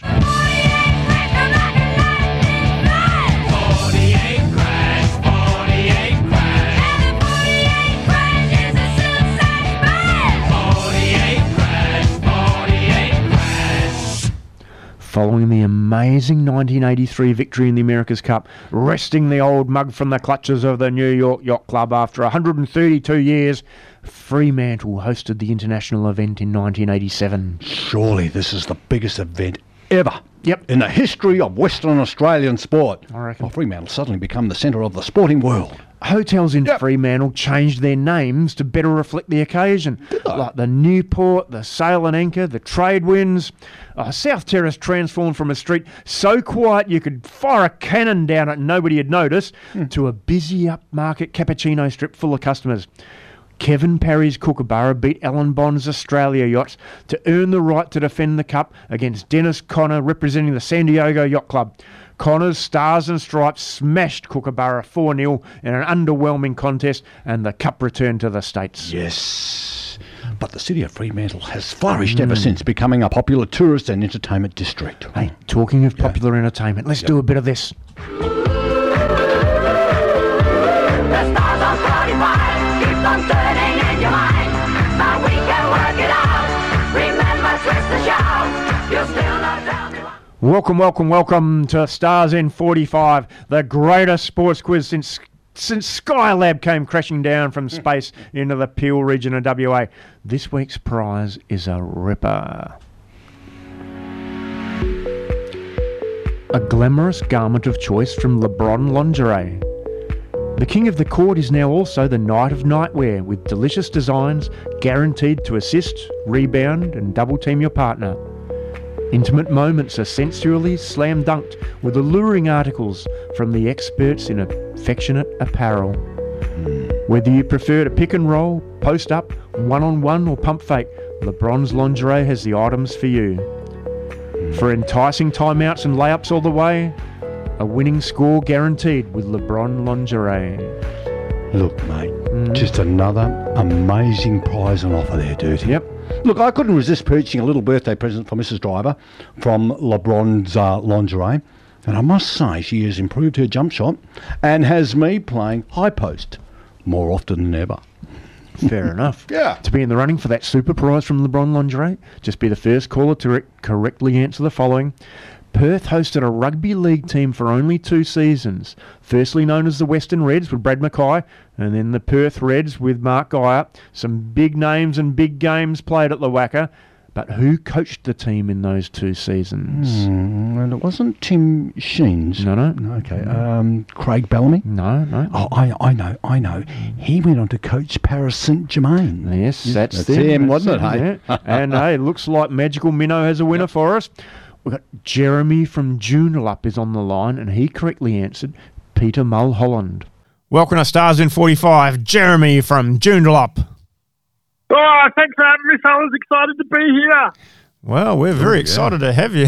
[SPEAKER 2] Following the amazing 1983 victory in the America's Cup, wresting the old mug from the clutches of the New York Yacht Club after 132 years. Fremantle hosted the international event in 1987.
[SPEAKER 1] Surely this is the biggest event ever.
[SPEAKER 2] Yep.
[SPEAKER 1] In the history of Western Australian sport.
[SPEAKER 2] I reckon.
[SPEAKER 1] Well, Fremantle suddenly become the centre of the sporting world.
[SPEAKER 2] Hotels in Fremantle changed their names to better reflect the occasion, like the Newport, the Sail and Anchor, the Trade Winds. Uh, South Terrace transformed from a street so quiet you could fire a cannon down it and nobody would notice, to a busy upmarket cappuccino strip full of customers. Kevin Parry's Kookaburra beat Alan Bond's Australia yachts to earn the right to defend the cup against Dennis Conner representing the San Diego Yacht Club. Conner's Stars and Stripes smashed Kookaburra 4 0 in an underwhelming contest, and the cup returned to the States.
[SPEAKER 1] Yes. But the city of Fremantle has flourished ever hmm. since, becoming a popular tourist and entertainment district.
[SPEAKER 2] Hey, talking of popular entertainment, let's do a bit of this.
[SPEAKER 14] The stars on 45 keeps on turning in your mind.
[SPEAKER 2] Welcome, welcome, welcome to Stars N45, the greatest sports quiz since since Skylab came crashing down from hmm. space into the Peel region of WA. This week's prize is a ripper. A glamorous garment of choice from LeBron Lingerie. The King of the Court is now also the Knight of Nightwear with delicious designs guaranteed to assist, rebound, and double team your partner. Intimate moments are sensually slam dunked with alluring articles from the experts in affectionate apparel. Whether you prefer to pick and roll, post up, one on one, or pump fake, LeBron's Lingerie has the items for you. For enticing timeouts and layups all the way, a winning score guaranteed with LeBron Lingerie.
[SPEAKER 1] Look, mate, mm. just another amazing prize on offer there, dude.
[SPEAKER 2] Yep.
[SPEAKER 1] Look, I couldn't resist purchasing a little birthday present for Mrs. Driver from LeBron's uh, lingerie. And I must say, she has improved her jump shot and has me playing high post more often than ever.
[SPEAKER 2] Fair enough.
[SPEAKER 1] Yeah.
[SPEAKER 2] To be in the running for that super prize from LeBron Lingerie, just be the first caller to rec- correctly answer the following. Perth hosted a rugby league team for only two seasons. Firstly known as the Western Reds with Brad Mackay, and then the Perth Reds with Mark Geyer. Some big names and big games played at the WACA. But who coached the team in those two seasons?
[SPEAKER 1] Mm, and it wasn't Tim Sheens.
[SPEAKER 2] No, no.
[SPEAKER 1] Okay. Um, Craig Bellamy.
[SPEAKER 2] No, no.
[SPEAKER 1] Oh, I, I know, I know. He went on to coach Paris Saint Germain.
[SPEAKER 2] Yes, that's,
[SPEAKER 1] that's
[SPEAKER 2] them,
[SPEAKER 1] him,
[SPEAKER 2] that's
[SPEAKER 1] wasn't it?
[SPEAKER 2] them,
[SPEAKER 1] Hey?
[SPEAKER 2] yeah. and hey, it looks like Magical Minnow has a winner for us. We've got Jeremy from Joondalup is on the line, and he correctly answered Peter Mulholland. Welcome to Stars in 45, Jeremy from Joondalup.
[SPEAKER 18] Oh, thanks for having me, fellas. Excited to be here.
[SPEAKER 2] Well, we're very
[SPEAKER 18] yeah.
[SPEAKER 2] excited to have you.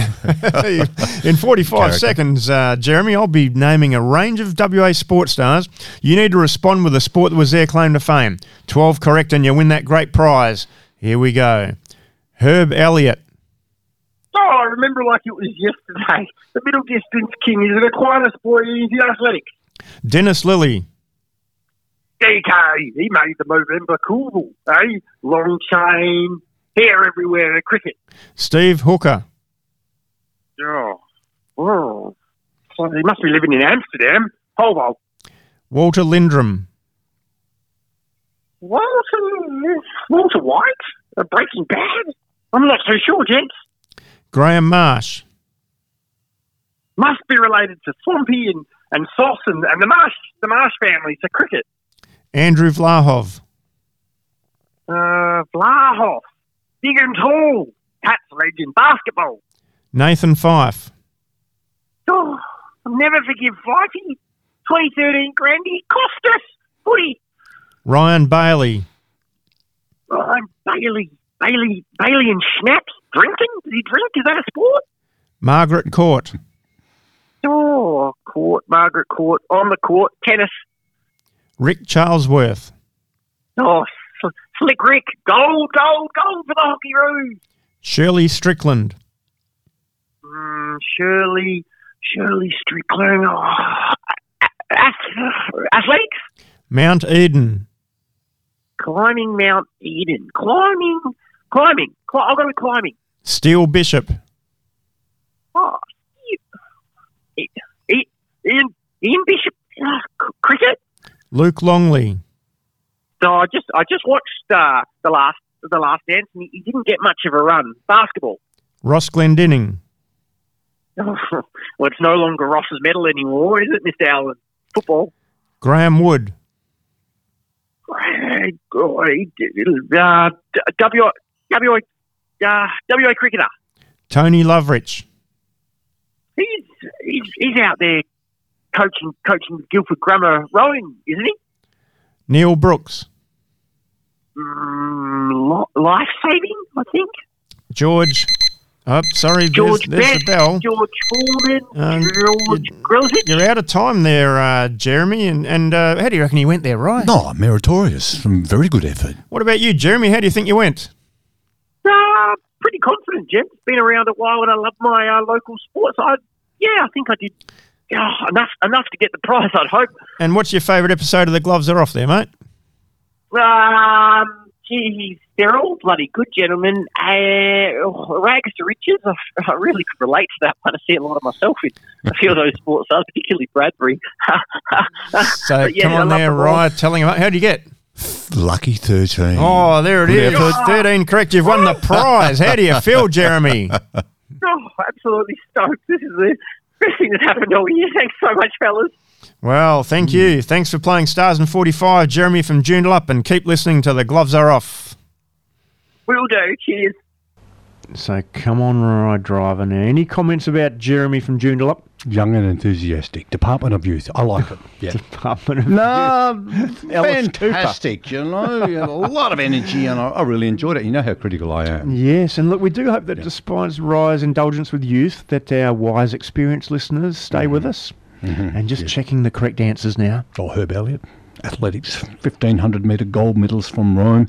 [SPEAKER 2] In 45
[SPEAKER 18] Character.
[SPEAKER 2] seconds, uh, Jeremy, I'll be naming a range of WA sports stars. You need to respond with a sport that was their claim to fame. 12 correct, and you win that great prize. Here we go. Herb Elliott,
[SPEAKER 19] Oh, I remember like it was yesterday. The middle distance king is an Aquinas boy. He's in athletics.
[SPEAKER 2] Dennis Lillee,
[SPEAKER 19] DK, he made the Movember cool, eh? Long chain, hair everywhere, cricket.
[SPEAKER 2] Steve Hooker,
[SPEAKER 19] Oh, oh. So he must be living in Amsterdam. Hold on.
[SPEAKER 2] Walter Lindrum,
[SPEAKER 19] Walter, Walter White? Uh, Breaking Bad? I'm not so sure, gents.
[SPEAKER 2] Graham Marsh,
[SPEAKER 19] Must be related to Swampy and, and Sauce and, and the Marsh the Marsh family to cricket.
[SPEAKER 2] Andrew Vlahov,
[SPEAKER 19] Uh, Vlahoff, big and tall, Cats legend, basketball.
[SPEAKER 2] Nathan Fyfe,
[SPEAKER 19] Oh, I'll never forgive Fifey. 2013 Grandy cost us footy.
[SPEAKER 2] Ryan Bailey,
[SPEAKER 19] Ryan Bailey, Bailey, Bailey and Schnaps drinking. Does he drink? Is that a sport?
[SPEAKER 2] Margaret Court,
[SPEAKER 19] Oh, court, Margaret Court on the court, tennis.
[SPEAKER 2] Rick Charlesworth,
[SPEAKER 19] Oh, sl- slick Rick, gold, gold, gold for the hockey roos.
[SPEAKER 2] Shirley Strickland,
[SPEAKER 19] Mm, Shirley, Shirley Strickland. Oh, athletics,
[SPEAKER 2] Mount Eden,
[SPEAKER 19] climbing Mount Eden, climbing, climbing. Cli- I've got to be climbing.
[SPEAKER 2] Steele Bishop,
[SPEAKER 19] Oh, Ian, Ian, Bishop, uh, cricket.
[SPEAKER 2] Luke Longley,
[SPEAKER 19] So I just, I just watched uh, the last, the last dance, and he, didn't get much of a run. Basketball.
[SPEAKER 2] Ross Glendinning,
[SPEAKER 19] well, it's no longer Ross's medal anymore, is it, Mr. Allen? Football.
[SPEAKER 2] Graeme Wood,
[SPEAKER 19] Uh, uh, W, W, uh, WA cricketer.
[SPEAKER 2] Tony Lovrich,
[SPEAKER 19] He's, he's, he's out there coaching, coaching the Guildford Grammar rowing, isn't he?
[SPEAKER 2] Neil Brooks,
[SPEAKER 19] Mm, life saving, I think.
[SPEAKER 2] George. Oh, sorry,
[SPEAKER 19] George
[SPEAKER 2] there's, there's
[SPEAKER 19] Best,
[SPEAKER 2] the bell.
[SPEAKER 19] George Foreman,
[SPEAKER 2] Um,
[SPEAKER 19] George Grillsett.
[SPEAKER 2] You're out of time there, uh, Jeremy. And, and uh, how do you reckon you went there, right?
[SPEAKER 1] No, meritorious. Some very good effort.
[SPEAKER 2] What about you, Jeremy? How do you think you went?
[SPEAKER 19] Uh, pretty confident, Jim. Been around a while and I love my uh, local sports. I, yeah, I think I did uh, enough enough to get the prize, I'd hope.
[SPEAKER 2] And what's your favourite episode of The Gloves Are Off there, mate?
[SPEAKER 19] Um, geez, they're all bloody good gentlemen. Uh, oh, rags to riches. I, I really could relate to that one. I see a lot of myself in a few of those sports stars, particularly Bradbury.
[SPEAKER 2] So
[SPEAKER 19] yeah,
[SPEAKER 2] come on there,
[SPEAKER 19] them all.
[SPEAKER 2] Ryan. Telling him, how do you get?
[SPEAKER 1] Lucky 13.
[SPEAKER 2] Oh, there it is.
[SPEAKER 1] Good
[SPEAKER 2] is.
[SPEAKER 1] effort.
[SPEAKER 2] 13 correct. You've won the prize. How do you feel, Jeremy?
[SPEAKER 19] Oh, absolutely stoked. This is the best thing that's happened all year. Thanks so much, fellas.
[SPEAKER 2] Well, thank you. Thanks for playing Stars and 45, Jeremy from Joondalup, and keep listening to The Gloves Are Off.
[SPEAKER 19] Will do. Cheers.
[SPEAKER 2] So come on, Ry Driver. Now, any comments about Jeremy from Joondalup?
[SPEAKER 1] Young and enthusiastic. Department of Youth. I like it. Yeah.
[SPEAKER 2] Department of Youth
[SPEAKER 1] No,
[SPEAKER 2] Alice
[SPEAKER 1] fantastic. You know, you had a lot of energy, and I, I really enjoyed it. You know how critical I am.
[SPEAKER 2] Yes, and look, we do hope that despite Ry's Indulgence with Youth, that our wise, experienced listeners stay with mm-hmm. us. Mm-hmm. And just checking the correct answers now.
[SPEAKER 1] Or Herb Elliott, athletics, 1500 metre gold medals from Rome.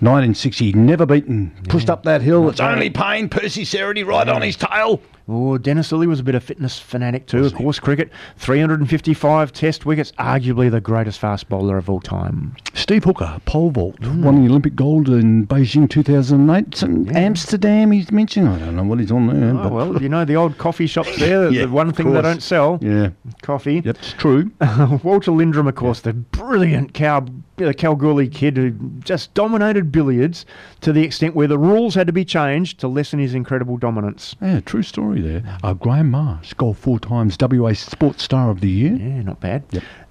[SPEAKER 1] 1960, never beaten. Pushed up that hill. It's only pain. Percy Cerutty right on his tail.
[SPEAKER 2] Oh, Dennis Lillee was a bit of fitness fanatic too. Of course, cricket, 355 Test wickets, arguably the greatest fast bowler of all time.
[SPEAKER 1] Steve Hooker, pole vault, won the Olympic gold in Beijing 2008. It's in Amsterdam, he's mentioning. I don't know what he's on there.
[SPEAKER 2] Oh, well, you know, the old coffee shops there,
[SPEAKER 1] Yeah,
[SPEAKER 2] the one thing they don't sell.
[SPEAKER 1] Yeah.
[SPEAKER 2] Coffee.
[SPEAKER 1] Yep, it's true.
[SPEAKER 2] Walter Lindrum, of course, the brilliant Cal, uh, Kalgoorlie kid who just dominated billiards to the extent where the rules had to be changed to lessen his incredible dominance.
[SPEAKER 1] Yeah, true story there. Uh, Graham Marsh, goal four times WA Sports Star of the Year.
[SPEAKER 2] Yeah, not bad.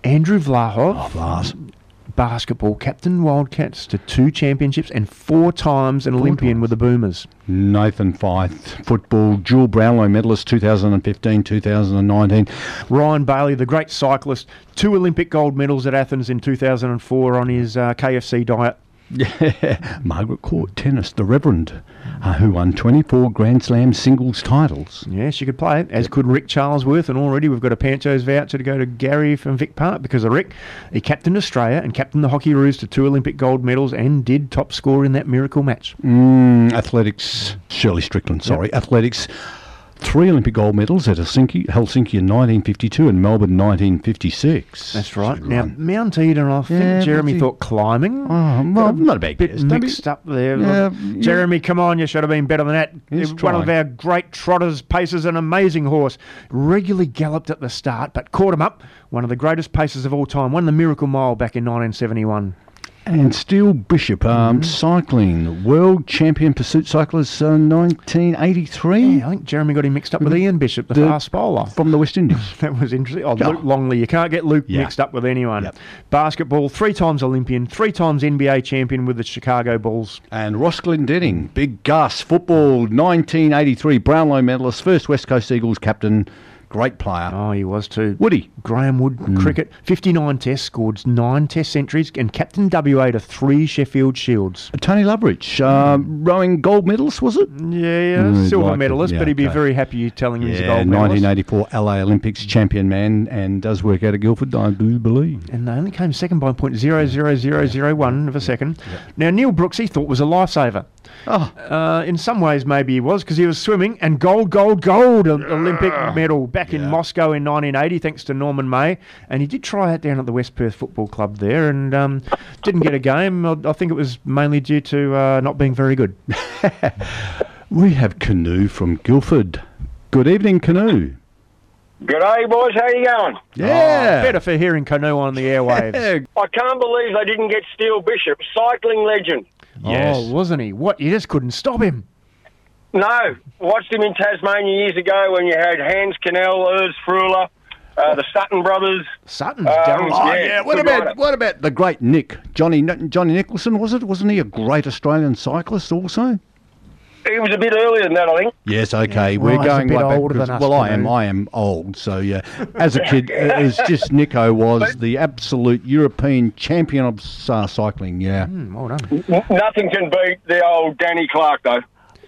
[SPEAKER 2] Andrew Vlahov,
[SPEAKER 1] Oh, Vlas.
[SPEAKER 2] Basketball captain Wildcats to two championships and four times an Olympian with the Boomers.
[SPEAKER 1] Nathan Fyfe, football, dual Brownlow medalist 2015 2019.
[SPEAKER 2] Ryan Bailey, the great cyclist, two Olympic gold medals at Athens in 2004 on his uh, KFC diet.
[SPEAKER 1] Yeah, Margaret Court tennis, the Reverend, uh, who won 24 Grand Slam singles titles.
[SPEAKER 2] Yeah, she could play it, as could Rick Charlesworth. And already we've got a Pancho's voucher to go to Gary from Vic Park because of Rick. He captained Australia and captained the Hockey Roos to two Olympic gold medals and did top score in that miracle match.
[SPEAKER 1] Mm, athletics, Shirley Strickland, sorry. Athletics, three Olympic gold medals at Helsinki, Helsinki in 1952 and Melbourne 1956.
[SPEAKER 2] That's right. Now, Mount Eden, I think
[SPEAKER 1] Yeah,
[SPEAKER 2] Jeremy thought climbing.
[SPEAKER 1] Oh, well, not a bad
[SPEAKER 2] bit
[SPEAKER 1] guess. Be-
[SPEAKER 2] mixed up there.
[SPEAKER 1] Yeah.
[SPEAKER 2] Jeremy, come on, you should have been better than that.
[SPEAKER 1] He's
[SPEAKER 2] One of our great trotters, pacers, an amazing horse. Regularly galloped at the start, but caught him up. One of the greatest paces of all time. Won the Miracle Mile back in 1971.
[SPEAKER 1] And Steele Bishop, um,
[SPEAKER 2] Mm-hmm.
[SPEAKER 1] cycling, world champion pursuit cyclist, uh, 1983.
[SPEAKER 2] Yeah, I think Jeremy got him mixed up with Ian Bishop, the,
[SPEAKER 1] The-
[SPEAKER 2] fast bowler.
[SPEAKER 1] From the West Indies.
[SPEAKER 2] That was interesting. Oh,
[SPEAKER 1] Yeah.
[SPEAKER 2] Luke Longley. You can't get Luke
[SPEAKER 1] Yeah.
[SPEAKER 2] mixed up with anyone. Basketball, three times Olympian, three times NBA champion with the Chicago Bulls.
[SPEAKER 1] And Ross Glendinning, Big Gus, football, 1983 Brownlow medalist, first West Coast Eagles captain, great player.
[SPEAKER 2] Oh, he was too.
[SPEAKER 1] Woody.
[SPEAKER 2] Graeme Wood,
[SPEAKER 1] Mm.
[SPEAKER 2] cricket, 59 tests, scored nine test centuries, and captain WA to three Sheffield Shields.
[SPEAKER 1] Tony Lovrich, uh, rowing gold medalist, was it?
[SPEAKER 2] Yeah, yeah,
[SPEAKER 1] Mm,
[SPEAKER 2] silver
[SPEAKER 1] like
[SPEAKER 2] medalist,
[SPEAKER 1] yeah,
[SPEAKER 2] but he'd be
[SPEAKER 1] okay.
[SPEAKER 2] very happy you telling him he's a gold medalist.
[SPEAKER 1] 1984 LA Olympics champion man and does work out of Guildford, I do believe.
[SPEAKER 2] And they only came second by point zero zero zero zero one of a second. Now Neil Brooks he thought was a lifesaver.
[SPEAKER 1] Oh.
[SPEAKER 2] Uh, in some ways, maybe he was because he was swimming and gold, gold, gold o- Olympic medal back in Moscow in 1980, thanks to Norman May. And he did try out down at the West Perth Football Club there and um, didn't get a game. I, I think it was mainly due to uh, not being very good.
[SPEAKER 1] We have Canoe from Guildford. Good evening, Canoe.
[SPEAKER 18] Good day, boys. How you going?
[SPEAKER 1] Yeah.
[SPEAKER 2] Oh, better for hearing canoe on the airwaves.
[SPEAKER 18] I can't believe they didn't get Steele Bishop, cycling legend.
[SPEAKER 2] Oh, wasn't he? What? You just couldn't stop him.
[SPEAKER 18] No, watched him in Tasmania years ago when you had Hans Cannell, Urs Freuler, uh, the Sutton brothers.
[SPEAKER 2] Sutton,
[SPEAKER 18] Um,
[SPEAKER 1] Oh, yeah. What about
[SPEAKER 18] rider.
[SPEAKER 1] what about the great Nick Johnny Johnny Nicholson? Was it? Wasn't he a great Australian cyclist also?
[SPEAKER 18] He was a bit earlier than that, I think.
[SPEAKER 1] Yes, okay.
[SPEAKER 2] Well,
[SPEAKER 1] We're
[SPEAKER 2] he's a
[SPEAKER 1] going
[SPEAKER 2] bit
[SPEAKER 1] way back.
[SPEAKER 2] than
[SPEAKER 1] because-
[SPEAKER 2] us,
[SPEAKER 1] well, I am.
[SPEAKER 2] Canoe.
[SPEAKER 1] I am old. So yeah, as a kid, it was just Nico was the absolute European champion of uh, cycling. Yeah.
[SPEAKER 2] Hmm, well done.
[SPEAKER 18] Nothing can beat the old Danny Clark, though.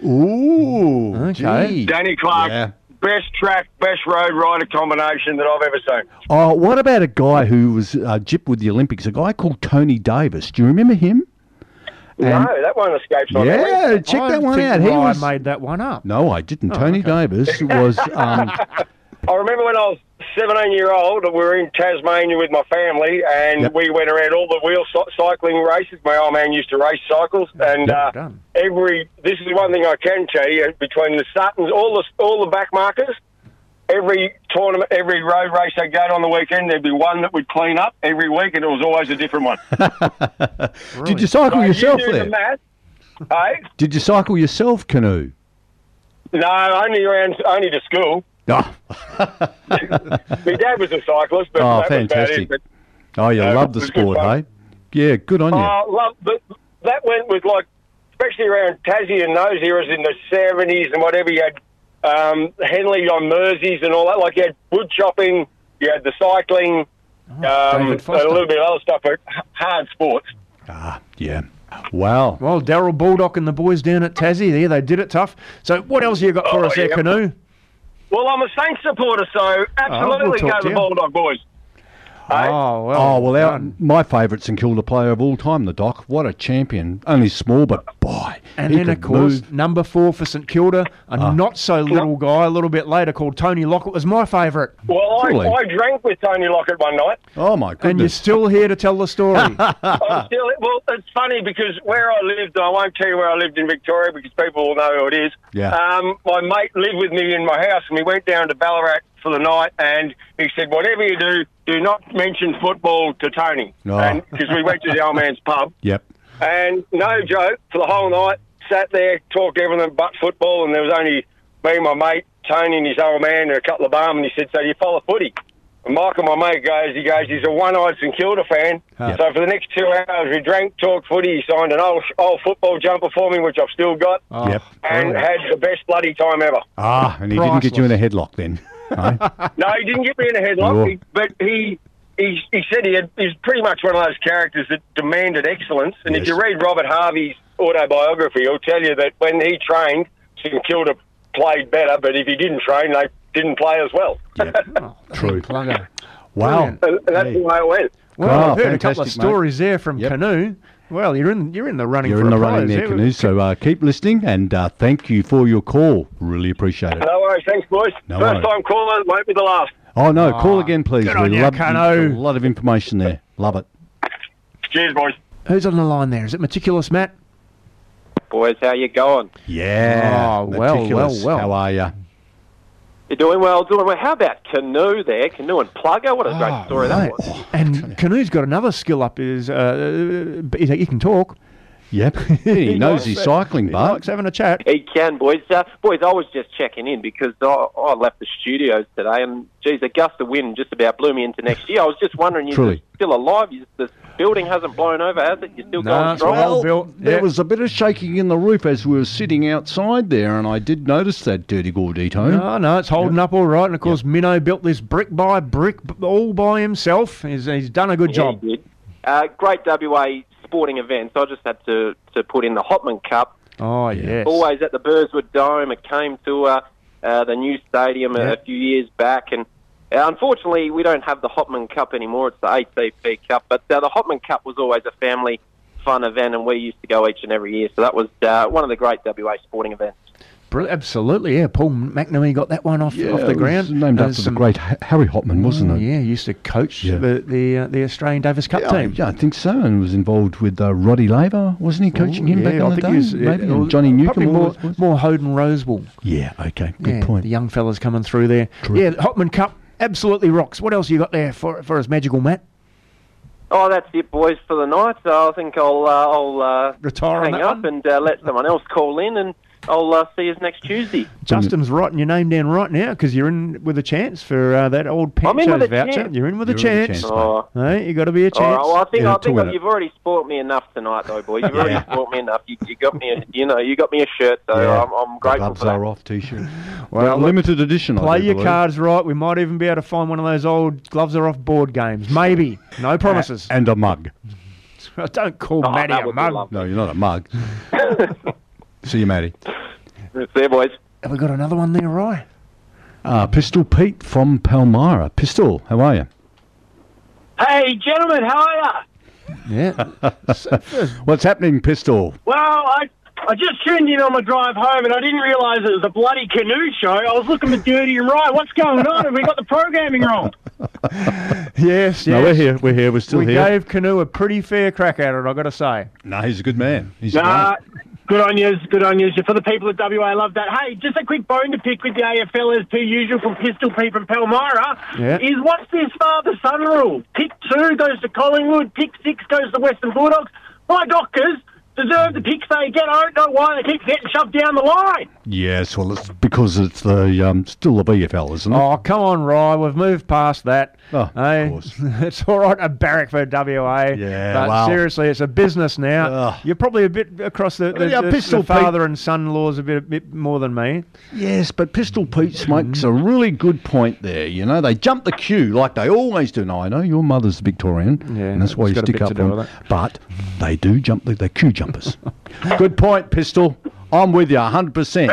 [SPEAKER 1] Ooh.
[SPEAKER 2] Okay.
[SPEAKER 1] gee.
[SPEAKER 18] Danny Clark,
[SPEAKER 1] Yeah.
[SPEAKER 18] best track, best road rider combination that I've ever seen.
[SPEAKER 1] Oh, what about a guy who was uh, gypped with the Olympics? A guy called Tony Davis. Do you remember him? And-
[SPEAKER 18] no, that one escapes my
[SPEAKER 1] Yeah,
[SPEAKER 18] memory.
[SPEAKER 1] check
[SPEAKER 2] I
[SPEAKER 1] that one
[SPEAKER 2] think
[SPEAKER 1] out. He
[SPEAKER 2] Ryan
[SPEAKER 1] was.
[SPEAKER 2] made that one up.
[SPEAKER 1] No, I didn't.
[SPEAKER 2] Oh,
[SPEAKER 1] Tony
[SPEAKER 2] okay.
[SPEAKER 1] Davis was. Um,
[SPEAKER 18] I remember when I was 17 year old, we were in Tasmania with my family, and
[SPEAKER 1] Yep.
[SPEAKER 18] we went around all the wheel cycling races. My old man used to race cycles, and
[SPEAKER 2] Yep,
[SPEAKER 18] uh, every this is one thing I can tell you between the Suttons, all the all the back markers. Every tournament, every road race they go to on the weekend, there'd be one that would clean up every week, and it was always a different one.
[SPEAKER 1] Did you cycle
[SPEAKER 18] So
[SPEAKER 1] yourself
[SPEAKER 18] you
[SPEAKER 1] there?
[SPEAKER 18] the math, hey?
[SPEAKER 1] Did you cycle yourself, canoe?
[SPEAKER 18] No, only around, only to school.
[SPEAKER 1] Oh,
[SPEAKER 18] My dad was a cyclist, but
[SPEAKER 1] oh
[SPEAKER 18] that was about
[SPEAKER 1] fantastic!
[SPEAKER 18] it. But
[SPEAKER 1] Oh, you
[SPEAKER 18] Uh,
[SPEAKER 1] love the
[SPEAKER 18] it was good
[SPEAKER 1] sport, hey? Yeah, good on you.
[SPEAKER 18] Oh, love, but that went with like, especially around Tassie and those eras in the seventies and whatever. You had um, Henley on Merseys and all that. Like you had wood chopping, you had the cycling, um,
[SPEAKER 2] Oh, David
[SPEAKER 18] and
[SPEAKER 2] Foster.
[SPEAKER 18] a little bit of other stuff. But hard sports.
[SPEAKER 1] Ah, yeah. Wow.
[SPEAKER 2] Well, Daryl Baldock and the boys down at Tassie there, they did it tough. So what else you got for
[SPEAKER 18] Oh,
[SPEAKER 2] us there,
[SPEAKER 18] yeah.
[SPEAKER 2] Canoe?
[SPEAKER 18] Well, I'm a Saints supporter, so absolutely
[SPEAKER 2] Oh, we'll
[SPEAKER 18] go
[SPEAKER 2] to
[SPEAKER 18] the
[SPEAKER 2] you.
[SPEAKER 18] Bulldog boys.
[SPEAKER 2] Oh, well.
[SPEAKER 1] Oh well, our,
[SPEAKER 2] done.
[SPEAKER 1] my favourite St Kilda player of all time, the Doc. What a champion! Only small, but boy,
[SPEAKER 2] And
[SPEAKER 1] he
[SPEAKER 2] then, of course,
[SPEAKER 1] move.
[SPEAKER 2] number four for St Kilda, a
[SPEAKER 1] Ah.
[SPEAKER 2] not so little guy a little bit later called Tony Lockett was my favourite.
[SPEAKER 18] Well, I,
[SPEAKER 1] Really?
[SPEAKER 18] I drank with Tony Lockett one night.
[SPEAKER 1] Oh my god.
[SPEAKER 2] And you're still here to tell the story.
[SPEAKER 18] I'm still, well, it's funny because where I lived, I won't tell you where I lived in Victoria because people will know who it is.
[SPEAKER 1] Yeah.
[SPEAKER 18] Um, my mate lived with me in my house, and we went down to Ballarat for the night, and he said, "Whatever you do, do not mention football to Tony."
[SPEAKER 1] Oh.
[SPEAKER 18] Because we went to the old man's pub,
[SPEAKER 1] Yep.
[SPEAKER 18] and no joke, for the whole night, sat there, talked everything but football, and there was only me, and my mate, Tony, and his old man, and a couple of barmen. He said, "So do you follow footy?" And Michael, my mate, goes, he goes, he's a one-eyed St Kilda fan.
[SPEAKER 1] Yep.
[SPEAKER 18] So for the next two hours, we drank, talked footy. He signed an old, old football jumper for me, which I've still got,
[SPEAKER 2] Oh,
[SPEAKER 1] Yep.
[SPEAKER 18] and had the best bloody time ever.
[SPEAKER 1] Ah, and he didn't get you in a headlock then.
[SPEAKER 18] No, he didn't get me in a headlock,
[SPEAKER 1] Oh.
[SPEAKER 18] he, but he he, he said he had, he's pretty much one of those characters that demanded excellence. And if you read Robert Harvey's autobiography, he'll tell you that when he trained, St Kilda played better, but if he didn't train, they didn't play as well.
[SPEAKER 1] Oh, True.
[SPEAKER 2] Plugger.
[SPEAKER 1] Wow.
[SPEAKER 18] and and that's the way it went.
[SPEAKER 2] Well,
[SPEAKER 1] Oh,
[SPEAKER 2] I've heard a couple of
[SPEAKER 1] fantastic, mate.
[SPEAKER 2] stories there from Canoe. Well, you're in you're in the running
[SPEAKER 1] You're
[SPEAKER 2] for
[SPEAKER 1] in
[SPEAKER 2] a
[SPEAKER 1] the running
[SPEAKER 2] prize
[SPEAKER 1] there,
[SPEAKER 2] here.
[SPEAKER 1] Canoe. So uh, keep listening and uh, thank you for your call. Really appreciate it.
[SPEAKER 18] No worries. Thanks, boys.
[SPEAKER 1] No
[SPEAKER 18] First
[SPEAKER 1] worries.
[SPEAKER 18] time caller, won't be the last.
[SPEAKER 1] Oh no, call
[SPEAKER 2] Ah,
[SPEAKER 1] again, please.
[SPEAKER 2] good on
[SPEAKER 1] we
[SPEAKER 2] you,
[SPEAKER 1] love
[SPEAKER 2] Canoe.
[SPEAKER 1] a lot of information there. Love it.
[SPEAKER 18] Cheers, boys.
[SPEAKER 2] Who's on the line there? Is it Meticulous Matt?
[SPEAKER 20] Boys, how you going?
[SPEAKER 1] Yeah.
[SPEAKER 2] Oh, well, well, well.
[SPEAKER 1] How are you?
[SPEAKER 20] You're doing well, doing well. How about Canoe there? Canoe and Plugger? What a great story that was.
[SPEAKER 2] And Canoe's got another skill up. Is uh, he can talk.
[SPEAKER 1] Yep. he knows his cycling,
[SPEAKER 2] He
[SPEAKER 1] but
[SPEAKER 2] likes having a chat.
[SPEAKER 20] He can, boys. Uh, boys, I was just checking in because I, I left the studios today, and geez, a gust of wind just about blew me into next year. I was just wondering, you're
[SPEAKER 1] Truly.
[SPEAKER 20] still alive? You, the building hasn't blown over, has it? You're still
[SPEAKER 2] No,
[SPEAKER 20] going
[SPEAKER 2] it's
[SPEAKER 20] strong?
[SPEAKER 2] well built.
[SPEAKER 1] there was a bit of shaking in the roof as we were sitting outside there, and I did notice that Dirti Gordito.
[SPEAKER 2] No, no, it's holding up all right. And of course, Minnow built this brick by brick, all by himself. He's, he's done a good
[SPEAKER 20] Yeah,
[SPEAKER 2] job.
[SPEAKER 20] he did. Uh, great WA sporting events. I just had to, to put in the Hopman Cup.
[SPEAKER 2] Oh yes.
[SPEAKER 20] always at the Burswood Dome. It came to uh, uh, the new stadium
[SPEAKER 2] Yeah.
[SPEAKER 20] a, a few years back, and uh, unfortunately, we don't have the Hopman Cup anymore. It's the ATP Cup, but uh, the Hopman Cup was always a family fun event, and we used to go each and every year. So that was uh, one of the great WA sporting events.
[SPEAKER 2] Brill- absolutely, yeah. Paul McNamee got that one off,
[SPEAKER 1] Yeah,
[SPEAKER 2] off
[SPEAKER 1] it
[SPEAKER 2] the
[SPEAKER 1] was
[SPEAKER 2] ground.
[SPEAKER 1] named
[SPEAKER 2] Uh,
[SPEAKER 1] after the great Harry Hopman, wasn't it?
[SPEAKER 2] Yeah, he used to coach
[SPEAKER 1] Yeah.
[SPEAKER 2] the the, uh, the Australian Davis Cup
[SPEAKER 1] Yeah,
[SPEAKER 2] team.
[SPEAKER 1] yeah, I think so, and was involved with uh, Roddy Laver, wasn't he coaching him
[SPEAKER 2] yeah,
[SPEAKER 1] back in
[SPEAKER 2] I
[SPEAKER 1] the
[SPEAKER 2] think
[SPEAKER 1] day?
[SPEAKER 2] he was,
[SPEAKER 1] Maybe, and Johnny
[SPEAKER 2] probably
[SPEAKER 1] Newcombe
[SPEAKER 2] more,
[SPEAKER 1] was, was.
[SPEAKER 2] more Hoden Rosewall.
[SPEAKER 1] Yeah, okay, good
[SPEAKER 2] yeah,
[SPEAKER 1] point.
[SPEAKER 2] The young fellas coming through there. Yeah, the Hopman Cup absolutely rocks. What else you got there for for us, magical Matt?
[SPEAKER 20] Oh, that's it, boys, for the night. So I think I'll uh, I'll uh,
[SPEAKER 2] Retire on
[SPEAKER 20] hang
[SPEAKER 2] that
[SPEAKER 20] up and uh, let someone else call in, and I'll uh, see you next Tuesday.
[SPEAKER 2] Justin's writing your name down right now because you're in with a chance for uh, that old
[SPEAKER 20] I'm
[SPEAKER 2] Pancho's voucher.
[SPEAKER 20] chance.
[SPEAKER 2] You're in with a
[SPEAKER 1] You're a
[SPEAKER 2] chance.
[SPEAKER 1] chance,
[SPEAKER 20] Oh.
[SPEAKER 2] Hey, you got to be a chance.
[SPEAKER 20] All right, well, I think
[SPEAKER 1] Yeah,
[SPEAKER 20] I
[SPEAKER 1] talk
[SPEAKER 20] think
[SPEAKER 1] about
[SPEAKER 20] you've already sport me enough tonight, though, boys. You've already sport me enough. You, you got me, a, you know, you got me a shirt, so
[SPEAKER 1] Yeah.
[SPEAKER 20] I'm, I'm grateful
[SPEAKER 1] gloves
[SPEAKER 20] for that.
[SPEAKER 1] are off t-shirt.
[SPEAKER 2] Well,
[SPEAKER 1] well,
[SPEAKER 2] look,
[SPEAKER 1] limited edition.
[SPEAKER 2] Play
[SPEAKER 1] do
[SPEAKER 2] your
[SPEAKER 1] believe.
[SPEAKER 2] cards right. We might even be able to find one of those old gloves are off board games. Maybe. No promises.
[SPEAKER 1] and a mug.
[SPEAKER 2] Don't call
[SPEAKER 20] Oh,
[SPEAKER 2] Matty a mug.
[SPEAKER 1] No, you're not a mug. See you, Matty.
[SPEAKER 20] There, boys.
[SPEAKER 2] Have we got another one there, Ry?
[SPEAKER 1] Uh, Pistol Pete from Palmyra. Pistol, how are you?
[SPEAKER 21] Hey, gentlemen, how are you?
[SPEAKER 2] Yeah.
[SPEAKER 1] What's happening, Pistol?
[SPEAKER 21] Well, I I just tuned in on my drive home and I didn't realise it was a bloody canoe show. I was looking for Dirty and Right. What's going on? Have we got the programming wrong?
[SPEAKER 2] Yes, yes.
[SPEAKER 1] No, we're here. We're here. We're still
[SPEAKER 2] we
[SPEAKER 1] here.
[SPEAKER 2] gave Canoe a pretty fair crack at it, I've got to say.
[SPEAKER 1] No, he's a good man. He's
[SPEAKER 21] Nah,
[SPEAKER 1] great.
[SPEAKER 21] Good on you. Good on you. For the people at WA, I love that. Hey, just a quick bone to pick with the AFL as per usual from Pistol Pete from Palmyra.
[SPEAKER 2] Yeah.
[SPEAKER 21] Is what's this father-son rule? Pick two goes to Collingwood, pick six goes to Western Bulldogs. My Dockers deserve the picks they get. I don't know why they keep getting shoved down the line.
[SPEAKER 1] Yes, well, it's because it's the um, still the VFL, isn't it?
[SPEAKER 2] Oh, come on, Ry. We've moved past that.
[SPEAKER 1] Oh,
[SPEAKER 2] Hey,
[SPEAKER 1] of course.
[SPEAKER 2] it's all right to barrack for WA.
[SPEAKER 1] Yeah,
[SPEAKER 2] but
[SPEAKER 1] well.
[SPEAKER 2] seriously, it's a business now.
[SPEAKER 1] Ugh.
[SPEAKER 2] You're probably a bit across the, the,
[SPEAKER 1] Yeah,
[SPEAKER 2] the-
[SPEAKER 1] Pistol
[SPEAKER 2] the
[SPEAKER 1] Pete-
[SPEAKER 2] father and son-in-laws a bit, a bit more than me.
[SPEAKER 1] Yes, but Pistol Pete makes a really good point there. You know, they jump the queue like they always do. Now, I know your mother's Victorian,
[SPEAKER 2] Yeah,
[SPEAKER 1] and that's why you stick up
[SPEAKER 2] to
[SPEAKER 1] for
[SPEAKER 2] do
[SPEAKER 1] them.
[SPEAKER 2] with
[SPEAKER 1] But they do jump the, the queue jumpers. good point, Pistol. I'm with you 100%.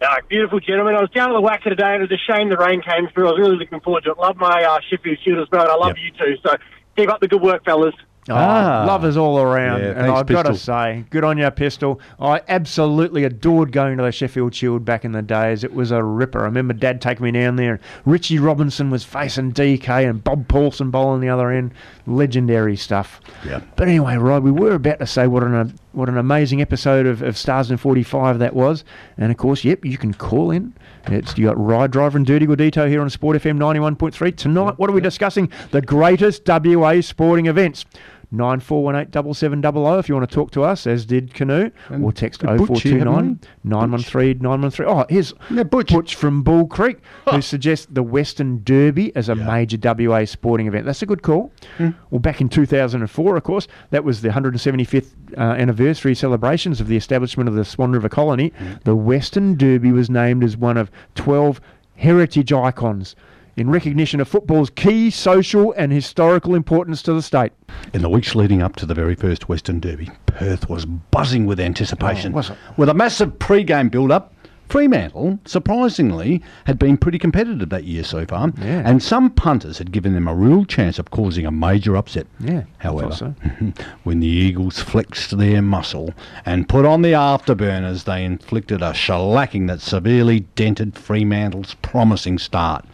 [SPEAKER 21] Uh, beautiful gentlemen. I was down at the WACA today, and it was a shame the rain came through. I was really looking forward to it. Love my uh, Sheffield as well, and I love you too. So keep up the good work, fellas.
[SPEAKER 2] Oh,
[SPEAKER 1] Ah.
[SPEAKER 2] lovers all around.
[SPEAKER 1] Yeah,
[SPEAKER 2] and
[SPEAKER 1] thanks,
[SPEAKER 2] I've got to say, good on you, Pistol. I absolutely adored going to the Sheffield Shield back in the days. It was a ripper. I remember Dad taking me down there. Richie Robinson was facing DK and Bob Paulsen bowling the other end. Legendary stuff.
[SPEAKER 1] Yeah.
[SPEAKER 2] But anyway, Rod, we were about to say what an uh, what an amazing episode of, of Stars in 45 that was. And of course, yep, you can call in. It's you got Ry Driver and Dirti Gordito here on Sport FM 91.3. Tonight, what are we discussing? The greatest WA sporting events. 9418 if you want to talk to us, as did Canoe, or text
[SPEAKER 1] good
[SPEAKER 2] 0429 913 913. Oh, here's Butch. from Bull Creek, who suggests the Western Derby as a major WA sporting event. That's a good call.
[SPEAKER 1] Hmm.
[SPEAKER 2] Well, back in 2004, of course, that was the 175th uh, anniversary celebrations of the establishment of the Swan River Colony.
[SPEAKER 1] Hmm.
[SPEAKER 2] The Western Derby was named as one of 12 heritage icons in recognition of football's key social and historical importance to the state.
[SPEAKER 1] In the weeks leading up to the very first Western Derby, Perth was buzzing with anticipation.
[SPEAKER 2] Oh?
[SPEAKER 1] With a massive pre-game build-up, Fremantle, surprisingly, had been pretty competitive that year so far,
[SPEAKER 2] Yeah.
[SPEAKER 1] and some punters had given them a real chance of causing a major upset.
[SPEAKER 2] Yeah,
[SPEAKER 1] However,
[SPEAKER 2] so.
[SPEAKER 1] when the Eagles flexed their muscle and put on the afterburners, they inflicted a shellacking that severely dented Fremantle's promising start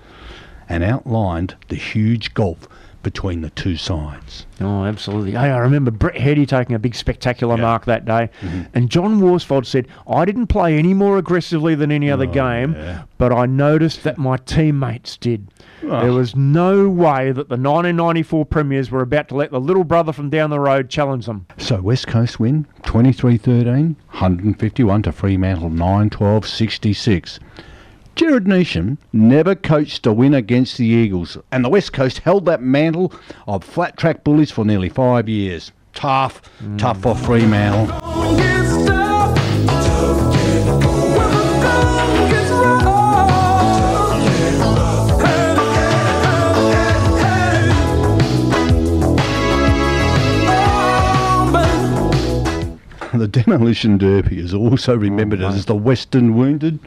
[SPEAKER 1] and outlined the huge gulf between the two sides.
[SPEAKER 2] Oh, absolutely. Hey, I remember Brett Heady taking a big spectacular mark that day.
[SPEAKER 1] Mm-hmm.
[SPEAKER 2] And John Worsfold said, I didn't play any more aggressively than any
[SPEAKER 1] Oh,
[SPEAKER 2] other game, but I noticed that my teammates did.
[SPEAKER 1] Oh.
[SPEAKER 2] There was no way that the 1994 Premiers were about to let the little brother from down the road challenge them.
[SPEAKER 1] So West Coast win 23-13, 151 to Fremantle 9-12 66. Gerard Neesham never coached a win against the Eagles, and the West Coast held that mantle of flat track bullies for nearly five years. Tough, tough for Fremantle. The Demolition Derby is also remembered oh, as the Western Wounded,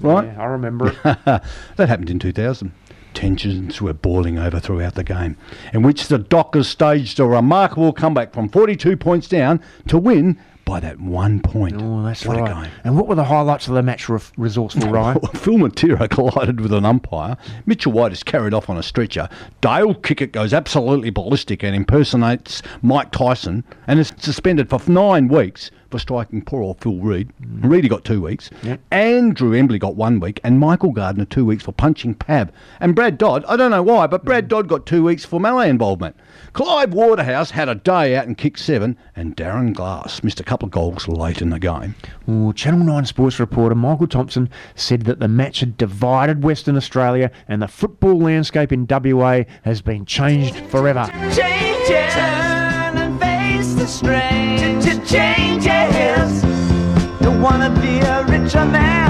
[SPEAKER 1] right?
[SPEAKER 2] Yeah, I remember it.
[SPEAKER 1] that happened in 2000. Tensions were boiling over throughout the game, in which the Dockers staged a remarkable comeback from 42 points down to win by that one point.
[SPEAKER 2] Oh, that's
[SPEAKER 1] what
[SPEAKER 2] right.
[SPEAKER 1] a game.
[SPEAKER 2] And what were the highlights of the match, re- resourceful Ryan?
[SPEAKER 1] Phil Matera collided with an umpire. Mitchell White is carried off on a stretcher. Dale Kickett goes absolutely ballistic and impersonates Mike Tyson and is suspended for nine weeks for striking poor old Phil Read. Mm. Reedy got two weeks. Andrew Embley got one week. And Michael Gardner two weeks for punching Pab. And Brad Dodd, I don't know why, but Brad mm. Dodd got two weeks for melee involvement. Clive Waterhouse had a day out and kicked seven. And Darren Glass missed a couple of goals late in the game.
[SPEAKER 2] Well, Channel 9 sports reporter Michael Thompson said that the match had divided Western Australia and the football landscape in WA has been changed forever.
[SPEAKER 14] Change it. Turn and strain. Changes. You wanna be a richer man.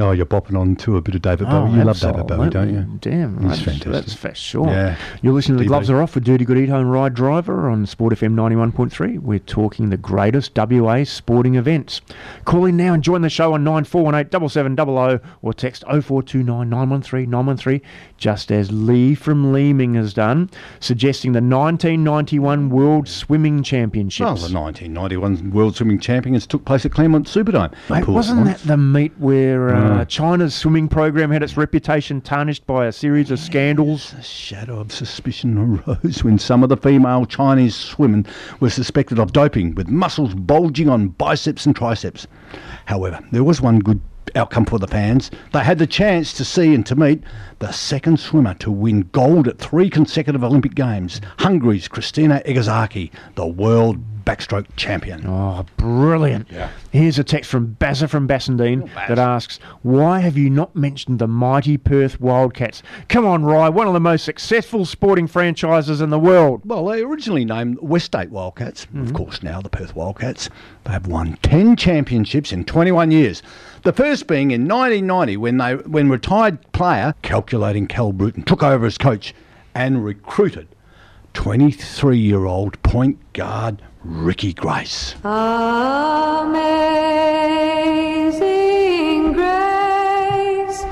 [SPEAKER 1] Oh, you're bopping on to a bit of David
[SPEAKER 2] Oh,
[SPEAKER 1] Bowie. You oh, love David Bowie, don't you?
[SPEAKER 2] absolutely. Damn,
[SPEAKER 1] He's fantastic.
[SPEAKER 2] That's for sure.
[SPEAKER 1] Yeah.
[SPEAKER 2] You're listening to The Gloves Are Off with Dirty Good Eat Home Ry Driver on Sport FM 91.3. We're talking the greatest WA sporting events. Call in now and join the show on 9418 7700 or text 0429 913 913, just as Lee from Leeming has done, suggesting the 1991 World Swimming Championships.
[SPEAKER 1] Well, the 1991 World Swimming Championships took place at Claremont Superdome.
[SPEAKER 2] Mate, wasn't that the meet where uh,
[SPEAKER 1] Mm.
[SPEAKER 2] China's swimming program had its reputation tarnished by a series of scandals?
[SPEAKER 1] A shadow of suspicion arose when some of the female Chinese swimmers were suspected of doping, with muscles bulging on biceps and triceps. However, there was one good outcome for the fans. They had the chance to see and to meet the second swimmer to win gold at three consecutive Olympic Games, Hungary's Krisztina Egerszegi, the world backstroke champion.
[SPEAKER 2] Oh, brilliant. Here's a text from Bazza from Bassendean oh, that asks, Why have you not mentioned the mighty Perth Wildcats? Come on, Ry, one of the most successful sporting franchises in the world.
[SPEAKER 1] Well, they originally named Westate Wildcats. Of mm-hmm. course, now the Perth Wildcats. They have won 10 championships in 21 years. The first being in 1990 when they when retired player calculating Cal Bruton took over as coach and recruited 23-year-old point guard Ricky Grace.
[SPEAKER 14] Amazing grace,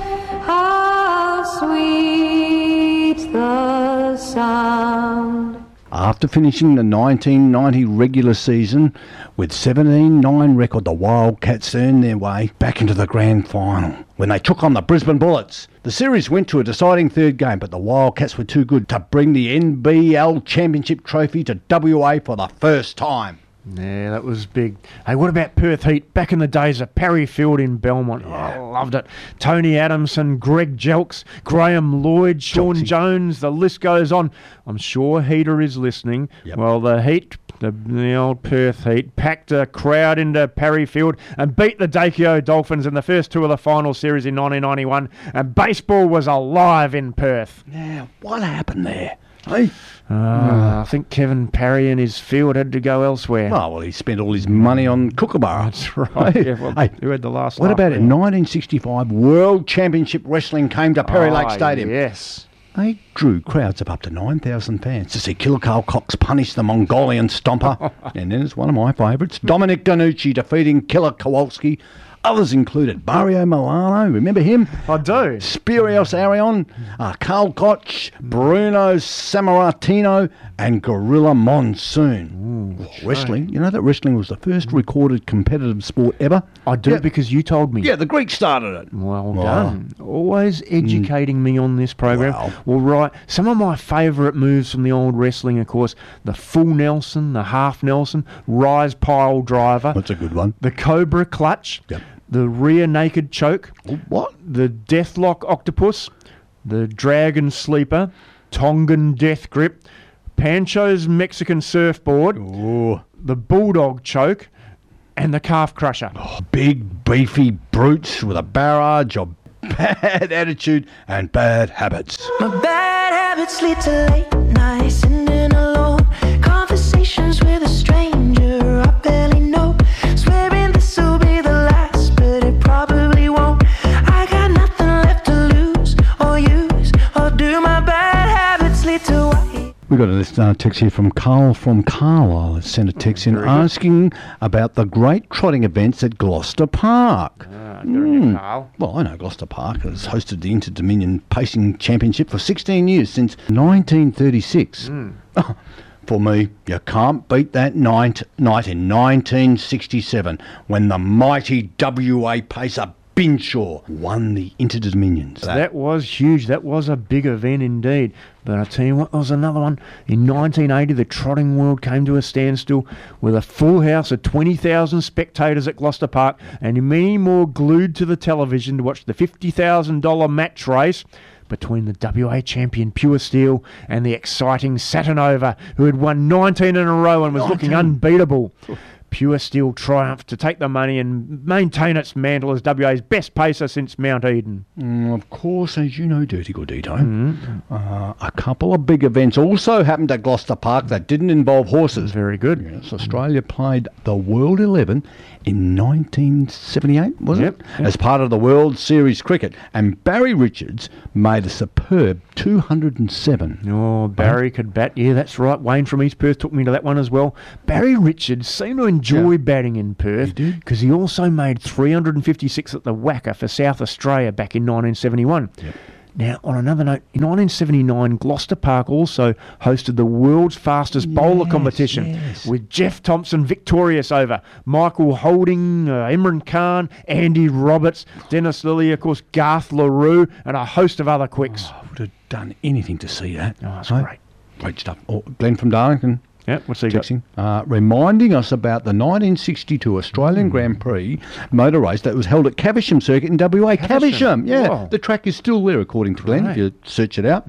[SPEAKER 14] how sweet the sound.
[SPEAKER 1] After finishing the 1990 regular season with 17-9 record, the Wildcats earned their way back into the grand final when they took on the Brisbane Bullets. The series went to a deciding third game, but the Wildcats were too good to bring the NBL Championship trophy to WA for the first time.
[SPEAKER 2] Yeah, that was big. Hey, what about Perth Heat? Back in the days of Parry Field in Belmont. Oh, I loved it. Tony Adamson, Greg Jelks, Graham Lloyd, Sean Jones, the list goes on. I'm sure Heater is listening. Well, the Heat, the, the old Perth Heat, packed a crowd into Parry Field and beat the Daikyo Dolphins in the first two of the final series in 1991. And baseball was alive in Perth.
[SPEAKER 1] Now, what happened there? Hey?
[SPEAKER 2] Uh, I think Kevin Parry and his field had to go elsewhere.
[SPEAKER 1] Oh, well, he spent all his money on Kookaburra.
[SPEAKER 2] That's right. Yeah, well,
[SPEAKER 1] hey,
[SPEAKER 2] who had the last
[SPEAKER 1] what about it?
[SPEAKER 2] there?
[SPEAKER 1] 1965 World Championship Wrestling came to Perry Lake
[SPEAKER 2] Ah,
[SPEAKER 1] Stadium.
[SPEAKER 2] Yes.
[SPEAKER 1] They drew crowds of up to 9,000 fans to see Killer Karl Kox punish the Mongolian Stomper. and then it's one of my favourites, Dominic DeNucci defeating Killer Kowalski. Others included Mario Milano, remember him?
[SPEAKER 2] I do.
[SPEAKER 1] Spiros Arion, uh, Carl Koch, Bruno Sammartino, and Gorilla Monsoon. Well, wrestling, you know that wrestling was the first recorded competitive sport ever?
[SPEAKER 2] I do
[SPEAKER 1] Yeah.
[SPEAKER 2] because you told me.
[SPEAKER 1] Yeah, the Greeks started it.
[SPEAKER 2] Well
[SPEAKER 1] Wow.
[SPEAKER 2] done. Always educating me on this program.
[SPEAKER 1] Wow.
[SPEAKER 2] Well, right. Some of my favourite moves from the old wrestling, of course, the full Nelson, the half Nelson, rise pile driver,
[SPEAKER 1] That's a good one.
[SPEAKER 2] the Cobra clutch,
[SPEAKER 1] Yep.
[SPEAKER 2] The rear naked choke,
[SPEAKER 1] What?
[SPEAKER 2] the Deathlock octopus, the Dragon sleeper, Tongan death grip, Pancho's Mexican surfboard,
[SPEAKER 1] Ooh.
[SPEAKER 2] the Bulldog choke, and the calf crusher.
[SPEAKER 1] Oh, big, beefy brutes with a barrage of bad attitude and bad habits.
[SPEAKER 14] My bad habits lead to late nights, sitting alone. Conversations with what?
[SPEAKER 1] We got a uh, text here from Carl from Carlisle. Has sent a text in asking about the great trotting events at Gloucester Park. Hmm.
[SPEAKER 2] Carl.
[SPEAKER 1] Well, I know Gloucester Park has hosted the Inter Dominion Pacing Championship for 16 years since 1936. Oh, For me, you can't beat that night, night in 1967 when the mighty WA pacer Binshaw won the Inter Dominions.
[SPEAKER 2] That was huge. That was a big event indeed. But I tell you what, there was another one. In 1980, the trotting world came to a standstill with a full house of 20,000 spectators at Gloucester Park and many more glued to the television to watch the $50,000 match race between the WA champion Pure Steel and the exciting Satinover, who had won 19 in a row and was looking
[SPEAKER 1] 19.
[SPEAKER 2] unbeatable. Pure Steel triumphed to take the money and maintain its mantle as WA's best pacer since Mount Eden.
[SPEAKER 1] Mm, of course, as you know, Dirti Gordito, uh, a couple of big events also happened at Gloucester Park that didn't involve horses.
[SPEAKER 2] Very good.
[SPEAKER 1] Yes, Australia played the World 11 in 1978, was
[SPEAKER 2] Yep,
[SPEAKER 1] it? Yep. As part of the World Series cricket. And Barry Richards made a superb 207.
[SPEAKER 2] Oh, Barry could bat. Yeah, that's right. Wayne from East Perth took me to that one as well. Barry Richards seemed to enjoy batting in Perth because he also made 356 at the WACA for South Australia back in 1971. Now, on another note, in 1979, Gloucester Park also hosted the world's fastest bowler competition with Jeff Thomson victorious over Michael Holding, uh, Imran Khan, Andy Roberts, Dennis Lillee, of course, Garth Le Roux, and a host of other quicks.
[SPEAKER 1] I would have done anything to see that.
[SPEAKER 2] Oh, that's
[SPEAKER 1] Hey,
[SPEAKER 2] great.
[SPEAKER 1] Great stuff. Oh, Glenn from Darlington.
[SPEAKER 2] Yeah, what's he got?
[SPEAKER 1] texting, uh, reminding us about the 1962 Australian
[SPEAKER 2] Hmm.
[SPEAKER 1] Grand Prix motor race that was held at Caversham Circuit in WA.
[SPEAKER 2] Caversham,
[SPEAKER 1] Caversham, yeah.
[SPEAKER 2] wow.
[SPEAKER 1] The track is still there, according to Glenn, if you search it out.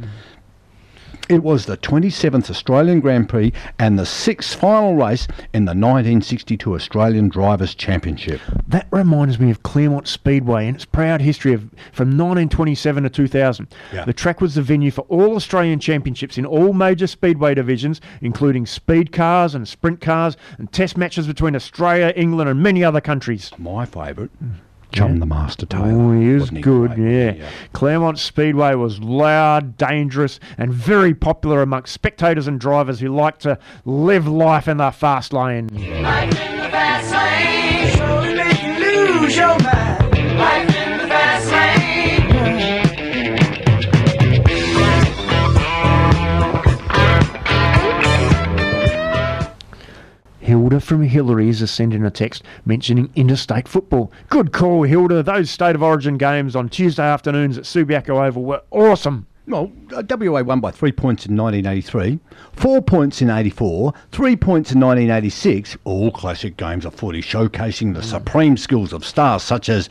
[SPEAKER 1] It was the 27th Australian Grand Prix and the sixth final race in the 1962 Australian Drivers' Championship.
[SPEAKER 2] That reminds me of Claremont Speedway and its proud history of from 1927 to 2000.
[SPEAKER 1] Yeah.
[SPEAKER 2] The track was the venue for all Australian championships in all major speedway divisions, including speed cars and sprint cars, and test matches between Australia, England, and many other countries.
[SPEAKER 1] My favourite, mm. Chum the Master Taylor.
[SPEAKER 2] Oh, he is
[SPEAKER 1] Wasn't he
[SPEAKER 2] good, yeah. Claremont Speedway was loud, dangerous, and very popular amongst spectators and drivers who like to live life in the fast lane. Hilda from Hillary's is sent in a text mentioning interstate football. Good call, Hilda. Those State of Origin games on Tuesday afternoons at Subiaco Oval were awesome.
[SPEAKER 1] Well, uh, WA won by three points in 1983, four points in 84, three points in 1986. All classic games of footy showcasing the supreme skills of stars such as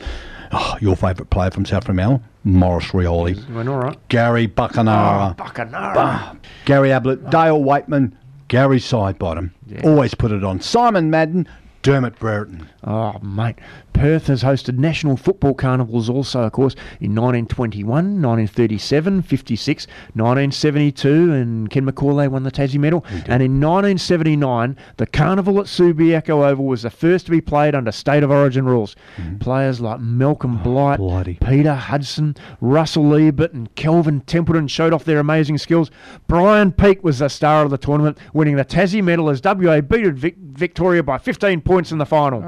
[SPEAKER 1] oh, your favourite player from South Fremantle, Maurice Rioli,
[SPEAKER 2] Went all right.
[SPEAKER 1] Gary Buckenara,
[SPEAKER 2] Oh.
[SPEAKER 1] Ah, Gary Ablett, Dale Weightman, Gary Sidebottom. Always put it on. Simon Madden, Dermott Brereton.
[SPEAKER 2] Oh, mate. Perth has hosted national football carnivals also, of course, in 1921, 1937, 56, 1972, and Ken McCauley won the Tassie medal. And in 1979, the carnival at Subiaco Oval was the first to be played under state of origin rules. Players like Malcolm Blight, Peter Hudson, Russell Ebert, and Kelvin Templeton showed off their amazing skills. Brian Peake was the star of the tournament, winning the Tassie medal as WA beat Vic- Victoria by 15 points in the final.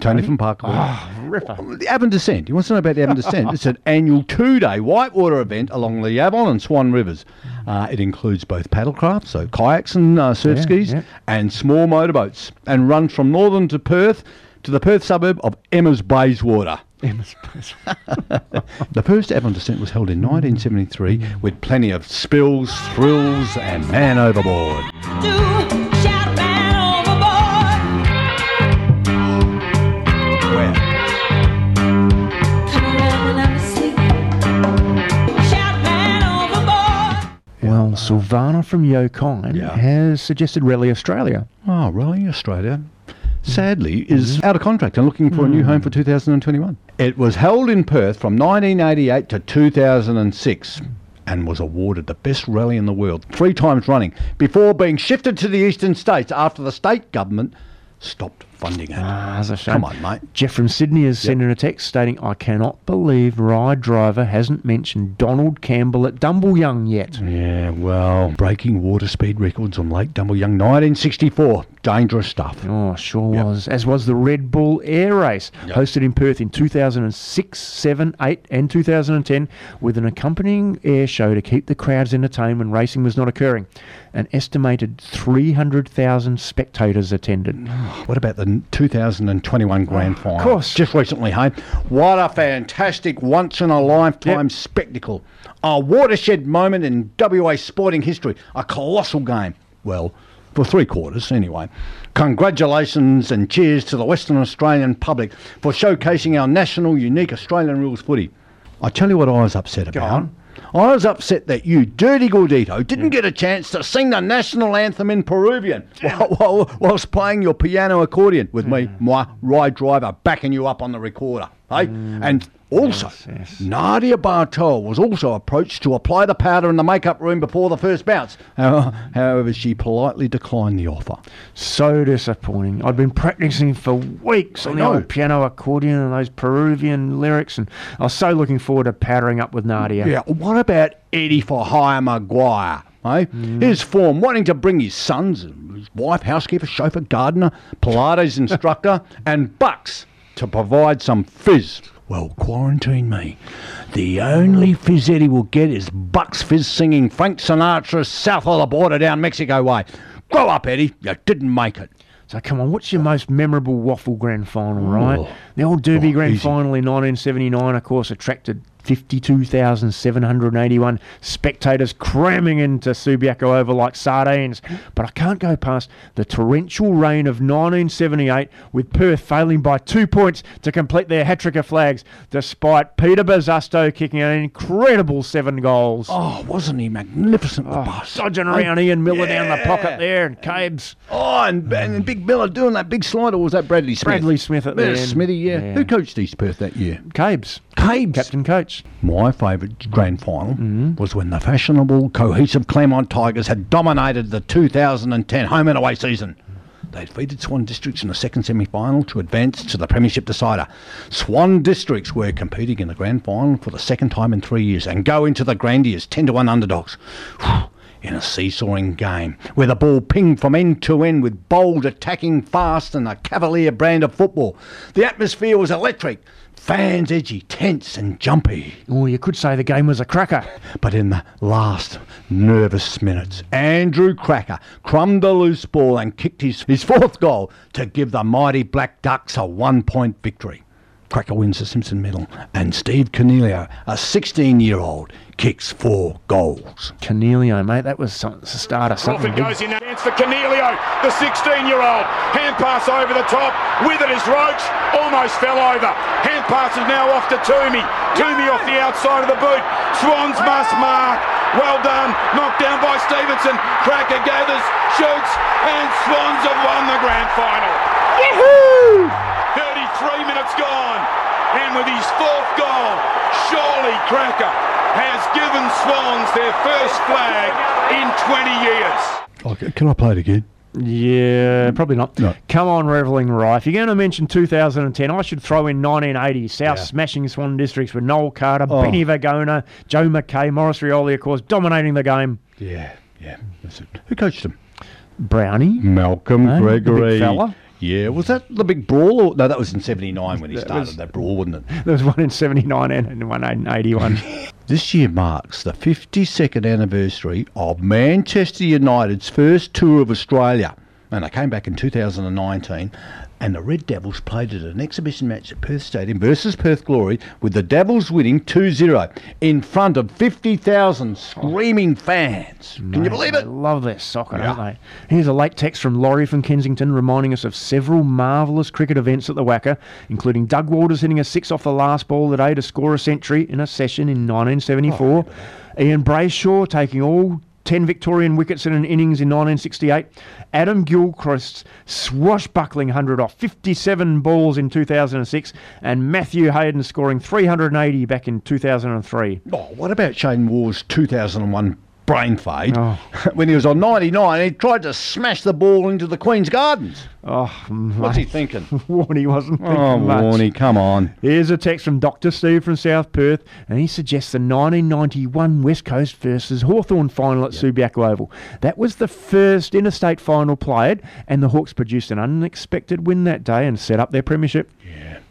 [SPEAKER 1] Tony from Parkville.
[SPEAKER 2] Oh, ripper.
[SPEAKER 1] The Avon Descent. You want to know about the Avon Descent? It's an annual two-day whitewater event along the Avon and Swan Rivers. Uh, it includes both paddlecraft, so kayaks and uh, surf
[SPEAKER 2] Yeah,
[SPEAKER 1] skis,
[SPEAKER 2] yeah.
[SPEAKER 1] and small motorboats, and runs from Northam to Perth to the Perth suburb of Emma's Bayswater.
[SPEAKER 2] Emma's Bayswater.
[SPEAKER 1] the first Avon Descent was held in 1973 with plenty of spills, thrills, and man overboard.
[SPEAKER 2] Well, Silvana from Yokine has suggested Rally Australia.
[SPEAKER 1] Oh, Rally Australia, sadly, is mm-hmm. out of contract and looking for a new home for mm. 2021. It was held in Perth from 1988 to 2006 and was awarded the best rally in the world three times running before being shifted to the eastern states after the state government stopped funding it.
[SPEAKER 2] Ah, that's a shame.
[SPEAKER 1] Come on, mate.
[SPEAKER 2] Jeff from Sydney has sent in a text stating, I cannot believe Ry Driver hasn't mentioned Donald Campbell at Dumbleyung yet.
[SPEAKER 1] Yeah, well, breaking water speed records on Lake Dumbleyung, 1964. Dangerous stuff.
[SPEAKER 2] Oh, sure was. As was the Red Bull Air Race, hosted in Perth in 2006, 7, 8, and 2010, with an accompanying air show to keep the crowds entertained when racing was not occurring. An estimated 300,000 spectators attended.
[SPEAKER 1] What about the 2021 Grand Final?
[SPEAKER 2] Of course.
[SPEAKER 1] Just recently, hey? What a fantastic once in a lifetime spectacle. A watershed moment in WA sporting history. A colossal game. Well, for three quarters, anyway. Congratulations and cheers to the Western Australian public for showcasing our national, unique Australian rules footy. I tell you what I was upset about. I was upset that you, Dirti Gordito, didn't get a chance to sing the national anthem in Peruvian while, while, whilst playing your piano accordion with me, hmm. my Ry Driver, backing you up on the recorder. Hey? Hmm. And also, Nadia Bartel was also approached to apply the powder in the makeup room before the first bounce. However, she politely declined the offer.
[SPEAKER 2] So disappointing. I'd been practicing for weeks on the old piano accordion and those Peruvian lyrics, and I was so looking forward to powdering up with Nadia.
[SPEAKER 1] Yeah, what about Eddie for hire McGuire? Eh? His form, wanting to bring his sons, his wife, housekeeper, chauffeur, gardener, Pilates instructor, and bucks to provide some fizz. Well, quarantine me. The only fizz Eddie will get is Bucks Fizz singing Frank Sinatra's South of the Border down Mexico way. Grow up, Eddie. You didn't make it.
[SPEAKER 2] So come on, what's your most memorable WAFL grand final, right?
[SPEAKER 1] Oh.
[SPEAKER 2] The old Derby
[SPEAKER 1] Oh,
[SPEAKER 2] grand
[SPEAKER 1] easy.
[SPEAKER 2] final in 1979, of course, attracted 52,781 spectators cramming into Subiaco Oval like sardines. But I can't go past the torrential rain of 1978 with Perth failing by two points to complete their hat trick of flags, despite Peter Bosustow kicking an incredible seven goals.
[SPEAKER 1] Oh, wasn't he magnificent, the oh, boss?
[SPEAKER 2] Dodging around Ian Miller down the pocket there and Cabes.
[SPEAKER 1] Oh, and, and Big Miller doing that big slide, or was that Bradley Smith?
[SPEAKER 2] Bradley Smith at the end.
[SPEAKER 1] Smithy, yeah.
[SPEAKER 2] Yeah.
[SPEAKER 1] Who coached East Perth that year?
[SPEAKER 2] Cabes.
[SPEAKER 1] Cabes.
[SPEAKER 2] Captain coach.
[SPEAKER 1] My favourite grand final mm-hmm. was when the fashionable, cohesive Claremont Tigers had dominated the 2010 home and away season. They defeated Swan Districts in the second semi final to advance to the Premiership decider. Swan Districts were competing in the grand final for the second time in three years and go into the Grandy as 10 to 1 underdogs. In a seesawing game where the ball pinged from end to end with bold attacking fast and a cavalier brand of football. The atmosphere was electric, fans edgy, tense and jumpy.
[SPEAKER 2] Oh, you could say the game was a cracker.
[SPEAKER 1] But in the last nervous minutes, Andrew Krakouer crumbed a loose ball and kicked his, his fourth goal to give the mighty Black Ducks a one point victory. Cracker wins the Simpson medal, and Steve Cornelio, a 16 year old, kicks four goals.
[SPEAKER 2] Cornelio, mate, that was some, the start of something
[SPEAKER 22] Crawford goes in that chance for Cornelio, the 16-year-old. Hand pass over the top. With it is Roach. Almost fell over. Hand pass is now off to Toomey. Toomey off the outside of the boot. Swans must mark. Well done. Knocked down by Stevenson. Cracker gathers, shoots, and Swans have won the grand final. Yahoo! three minutes gone. And with his fourth goal, Surely Cracker has given Swans their first flag in 20 years.
[SPEAKER 1] Oh, can I play it again?
[SPEAKER 2] Yeah, probably not. Come on, Revelling Ry. If you're going to mention 2010, I should throw in 1980. South smashing Swan districts with Noel Carter,
[SPEAKER 1] Oh.
[SPEAKER 2] Benny Vagona, Joe McKay, Maurice Rioli, of course, dominating the game.
[SPEAKER 1] Yeah, yeah. That's it. Who coached them?
[SPEAKER 2] Brownie.
[SPEAKER 1] Malcolm
[SPEAKER 2] Eh, the big
[SPEAKER 1] Gregory.
[SPEAKER 2] fella.
[SPEAKER 1] Yeah, was that the big brawl? Or, no, that was in '79 when he
[SPEAKER 2] That
[SPEAKER 1] started
[SPEAKER 2] was-
[SPEAKER 1] that brawl, wasn't it?
[SPEAKER 2] There was one in 79 and one in 81.
[SPEAKER 1] This year marks the 52nd anniversary of Manchester United's first tour of Australia. And they came back in 2019, and the Red Devils played at an exhibition match at Perth Stadium versus Perth Glory, with the Devils winning 2 0 in front of 50,000 screaming fans. Can you
[SPEAKER 2] Mate,
[SPEAKER 1] believe
[SPEAKER 2] they love their soccer,
[SPEAKER 1] Yeah.
[SPEAKER 2] don't they? Here's a late text from Laurie from Kensington reminding us of several marvellous cricket events at the WACA, including Doug Walters hitting a six off the last ball that day to score a century in a session in 1974, Ian Brayshaw taking all 10 Victorian wickets in an innings in 1968, Adam Gilchrist's swashbuckling 100 off 57 balls in 2006, and Matthew Hayden scoring 380 back in 2003.
[SPEAKER 1] Oh, what about Shane Warne's 2001 brain fade?
[SPEAKER 2] Oh.
[SPEAKER 1] when he was on 99, he tried to smash the ball into the Queen's Gardens.
[SPEAKER 2] Oh,
[SPEAKER 1] What's he
[SPEAKER 2] mate.
[SPEAKER 1] thinking?
[SPEAKER 2] Warney wasn't thinking
[SPEAKER 1] Oh,
[SPEAKER 2] much.
[SPEAKER 1] Warney, come on.
[SPEAKER 2] Here's a text from Dr. Steve from South Perth, and he suggests the 1991 West Coast versus Hawthorn final at Subiaco Oval. That was the first interstate final played, and the Hawks produced an unexpected win that day and set up their premiership.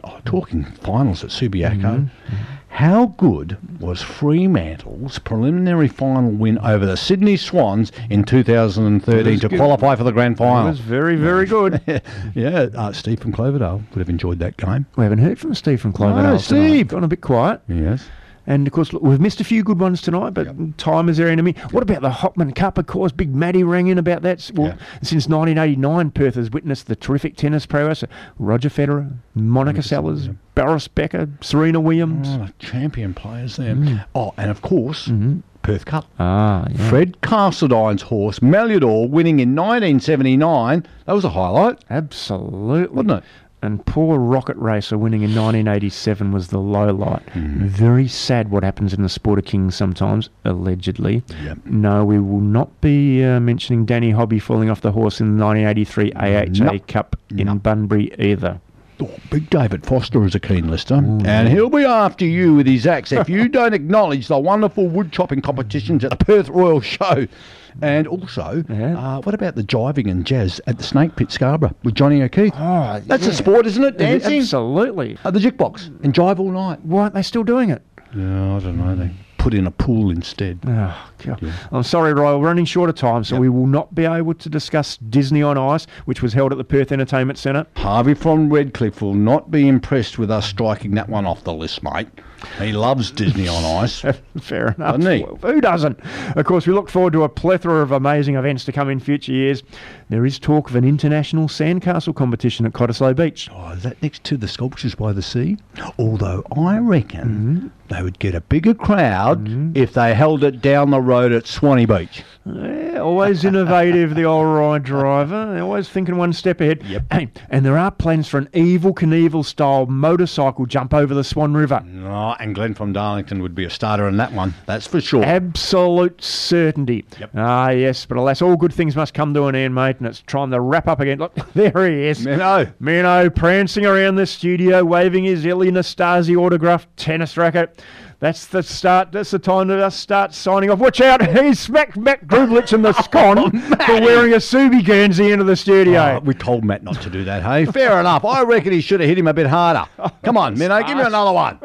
[SPEAKER 1] Oh, talking finals at Subiaco.
[SPEAKER 2] Mm-hmm.
[SPEAKER 1] How good was Fremantle's preliminary final win over the Sydney Swans in 2013 to
[SPEAKER 2] good.
[SPEAKER 1] qualify for the grand final?
[SPEAKER 2] It was very, very good.
[SPEAKER 1] yeah, uh, Steve from Cloverdale would have enjoyed that game.
[SPEAKER 2] We haven't heard from Steve from Cloverdale.
[SPEAKER 1] No,
[SPEAKER 2] tonight.
[SPEAKER 1] Steve.
[SPEAKER 2] Gone a bit quiet.
[SPEAKER 1] Yes.
[SPEAKER 2] And of course, look, we've missed a few good ones tonight, but time is our enemy. What about the Hopman Cup? Of course, Big Matty rang in about that. Well, since 1989, Perth has witnessed the terrific tennis prowess of Roger Federer, Monica Seles, Boris Becker, Serena Williams.
[SPEAKER 1] Oh, champion players there. Oh, and of course, Perth Cup.
[SPEAKER 2] Mm-hmm. Ah, yeah.
[SPEAKER 1] Fred Castledine's horse, Maludor, winning in 1979. That was a highlight.
[SPEAKER 2] Absolutely.
[SPEAKER 1] Wasn't it?
[SPEAKER 2] And poor Rocket Racer winning in 1987 was the low light.
[SPEAKER 1] Hmm.
[SPEAKER 2] Very sad what happens in the Sport of Kings sometimes, allegedly.
[SPEAKER 1] Yep.
[SPEAKER 2] No, we will not be uh, mentioning Danny Hobby falling off the horse in the 1983 AHA. Cup in Bunbury either.
[SPEAKER 1] Oh, Big David Foster is a keen listener, and he'll be after you with his axe if you don't acknowledge the wonderful wood chopping competitions at the Perth Royal Show. And also, uh, what about the jiving and jazz at the Snake Pit Scarborough with Johnny O'Keefe?
[SPEAKER 2] Oh,
[SPEAKER 1] That's
[SPEAKER 2] yeah.
[SPEAKER 1] a sport, isn't it? Dancing?
[SPEAKER 2] Absolutely.
[SPEAKER 1] At the jukebox and jive all night.
[SPEAKER 2] Why aren't they still doing it?
[SPEAKER 1] Yeah, I don't know. They put in a pool instead.
[SPEAKER 2] Oh, God. I'm sorry, Roy, we're running short of time, so we will not be able to discuss Disney on Ice, which was held at the Perth Entertainment Centre.
[SPEAKER 1] Harvey from Redcliffe will not be impressed with us striking that one off the list, mate. He loves Disney on Ice.
[SPEAKER 2] Fair enough.
[SPEAKER 1] Doesn't he?
[SPEAKER 2] Well, who doesn't? Of course, we look forward to a plethora of amazing events to come in future years. There is talk of an international sandcastle competition at Cottesloe Beach.
[SPEAKER 1] Oh, is that next to the sculptures by the sea? Although I reckon mm. they would get a bigger crowd mm. if they held it down the road at Swanee Beach.
[SPEAKER 2] Yeah, always innovative, the old Ry Driver. Always thinking one step ahead. Hey, and there are plans for an Evil Knievel style motorcycle jump over the Swan River.
[SPEAKER 1] Oh, and Glenn from Darlington would be a starter in that one, that's for sure.
[SPEAKER 2] Absolute certainty. Yep. Ah, yes, but alas, all good things must come to an end, mate, and it's time to wrap up again. Look, there he is.
[SPEAKER 1] Minnow.
[SPEAKER 2] Minnow prancing around the studio, waving his Ilie Nastase autographed tennis racket. That's the start. That's the time to us start signing off. Watch out! He smacked Matt Grublich in the oh, scon for wearing a Subi Guernsey into the studio.
[SPEAKER 1] Oh, we told Matt not to do that, hey? Fair enough. I reckon he should have hit him a bit harder. Come on, Minnow, give me another one.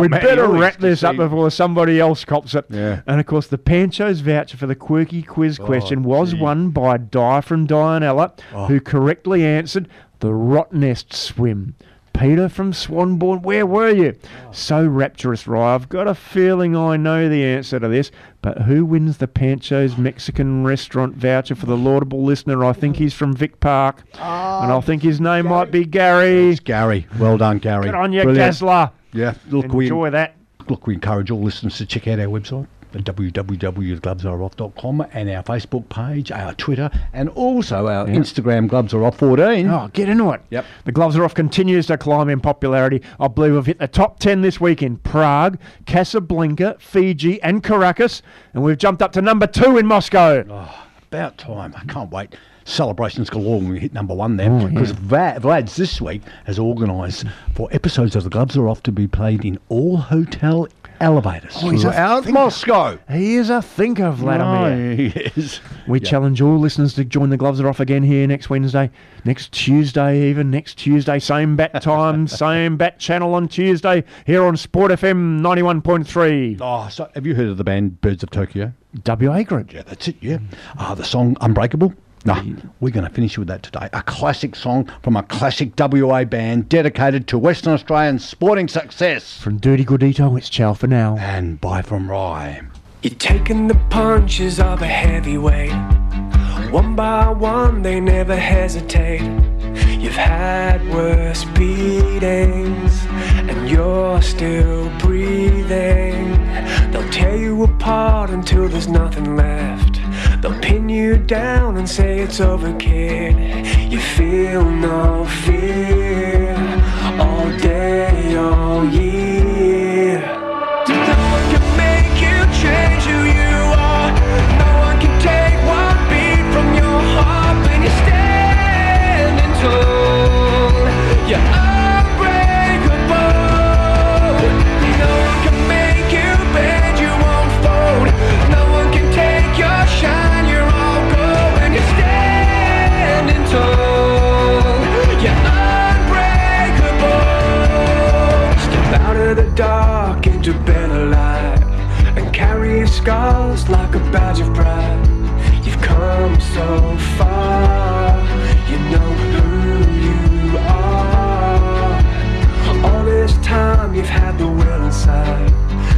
[SPEAKER 2] We'd
[SPEAKER 1] Matty
[SPEAKER 2] better wrap this up before somebody else cops it.
[SPEAKER 1] Yeah.
[SPEAKER 2] And of course, the Pancho's voucher for the quirky quiz
[SPEAKER 1] Oh,
[SPEAKER 2] question was
[SPEAKER 1] gee.
[SPEAKER 2] won by Di from Dianella,
[SPEAKER 1] Oh.
[SPEAKER 2] who correctly answered the Rottnest swim. Peter from Swanbourne, where were you?
[SPEAKER 1] Oh.
[SPEAKER 2] So rapturous, Ry. I've got a feeling I know the answer to this, but who wins the Pancho's Mexican restaurant voucher for the laudable listener? I think he's from Vic Park, ah. and I think his name might be Gary.
[SPEAKER 1] It's Gary. Well done, Gary.
[SPEAKER 2] Good on you,
[SPEAKER 1] Brilliant.
[SPEAKER 2] Gazla.
[SPEAKER 1] Yeah, look, we
[SPEAKER 2] Enjoy that.
[SPEAKER 1] Look, we encourage all listeners to check out our website, the www.glovesareoff.com and our Facebook page, our Twitter, and also our
[SPEAKER 2] Yeah.
[SPEAKER 1] Instagram, Gloves Are Off 14.
[SPEAKER 2] Oh, get into it.
[SPEAKER 1] Yep.
[SPEAKER 2] The Gloves Are Off continues to climb in popularity. I believe we've hit the top 10 this week in Prague, Casablanca, Fiji, and Caracas. And we've jumped up to number two in Moscow.
[SPEAKER 1] Oh, About time. I can't wait. Celebrations galore when we hit number one there.
[SPEAKER 2] Oh,
[SPEAKER 1] Because
[SPEAKER 2] yeah.
[SPEAKER 1] Va- Vlad's this week has organised for episodes of The Gloves Are Off to be played in all hotel elevators
[SPEAKER 2] Oh, he's
[SPEAKER 1] out
[SPEAKER 2] thinker.
[SPEAKER 1] Moscow.
[SPEAKER 2] He is a thinker, Vladimir.
[SPEAKER 1] Oh, he is.
[SPEAKER 2] We
[SPEAKER 1] Yeah.
[SPEAKER 2] challenge all listeners to join the Gloves Are Off again here next Wednesday, next Tuesday, even next Tuesday, same bat time, same bat channel on Tuesday here on Sport FM 91.3.
[SPEAKER 1] Oh, so have you heard of the band Birds of Tokyo?
[SPEAKER 2] WA Group.
[SPEAKER 1] Yeah, that's it, yeah. Ah, the song Unbreakable? No, we're going to finish with that today. A classic song from a classic WA band dedicated to Western Australian sporting success.
[SPEAKER 2] From Dirti Gordito, it's ciao for now.
[SPEAKER 1] And bye from Ry.
[SPEAKER 23] You're taking the punches of a heavyweight. One by one, they never hesitate. You've had worse beatings, and you're still breathing. They'll tear you apart until there's nothing left. They'll pin you down and say it's over, kid. You feel no fear all day, all year. Scars like a badge of pride. You've come so far, you know who you are. All this time you've had the will inside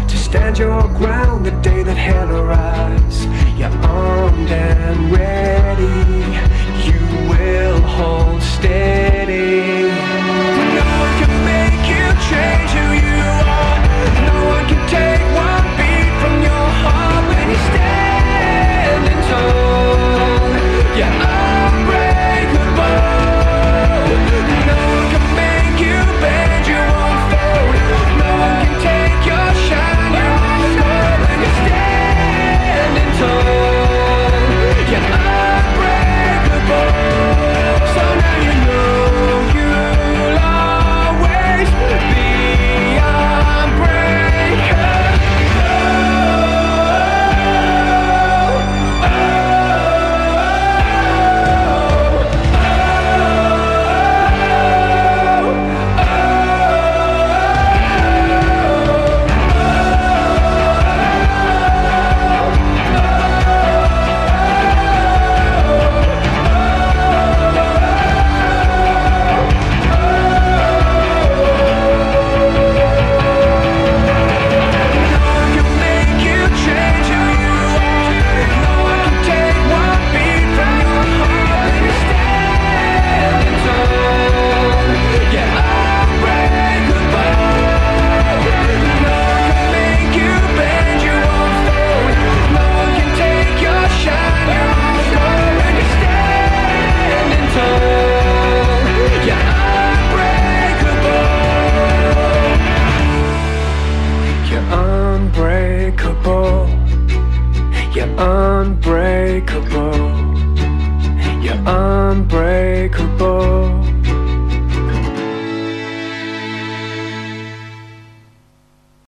[SPEAKER 23] to stand your ground the day that hell arrives. You're armed and ready,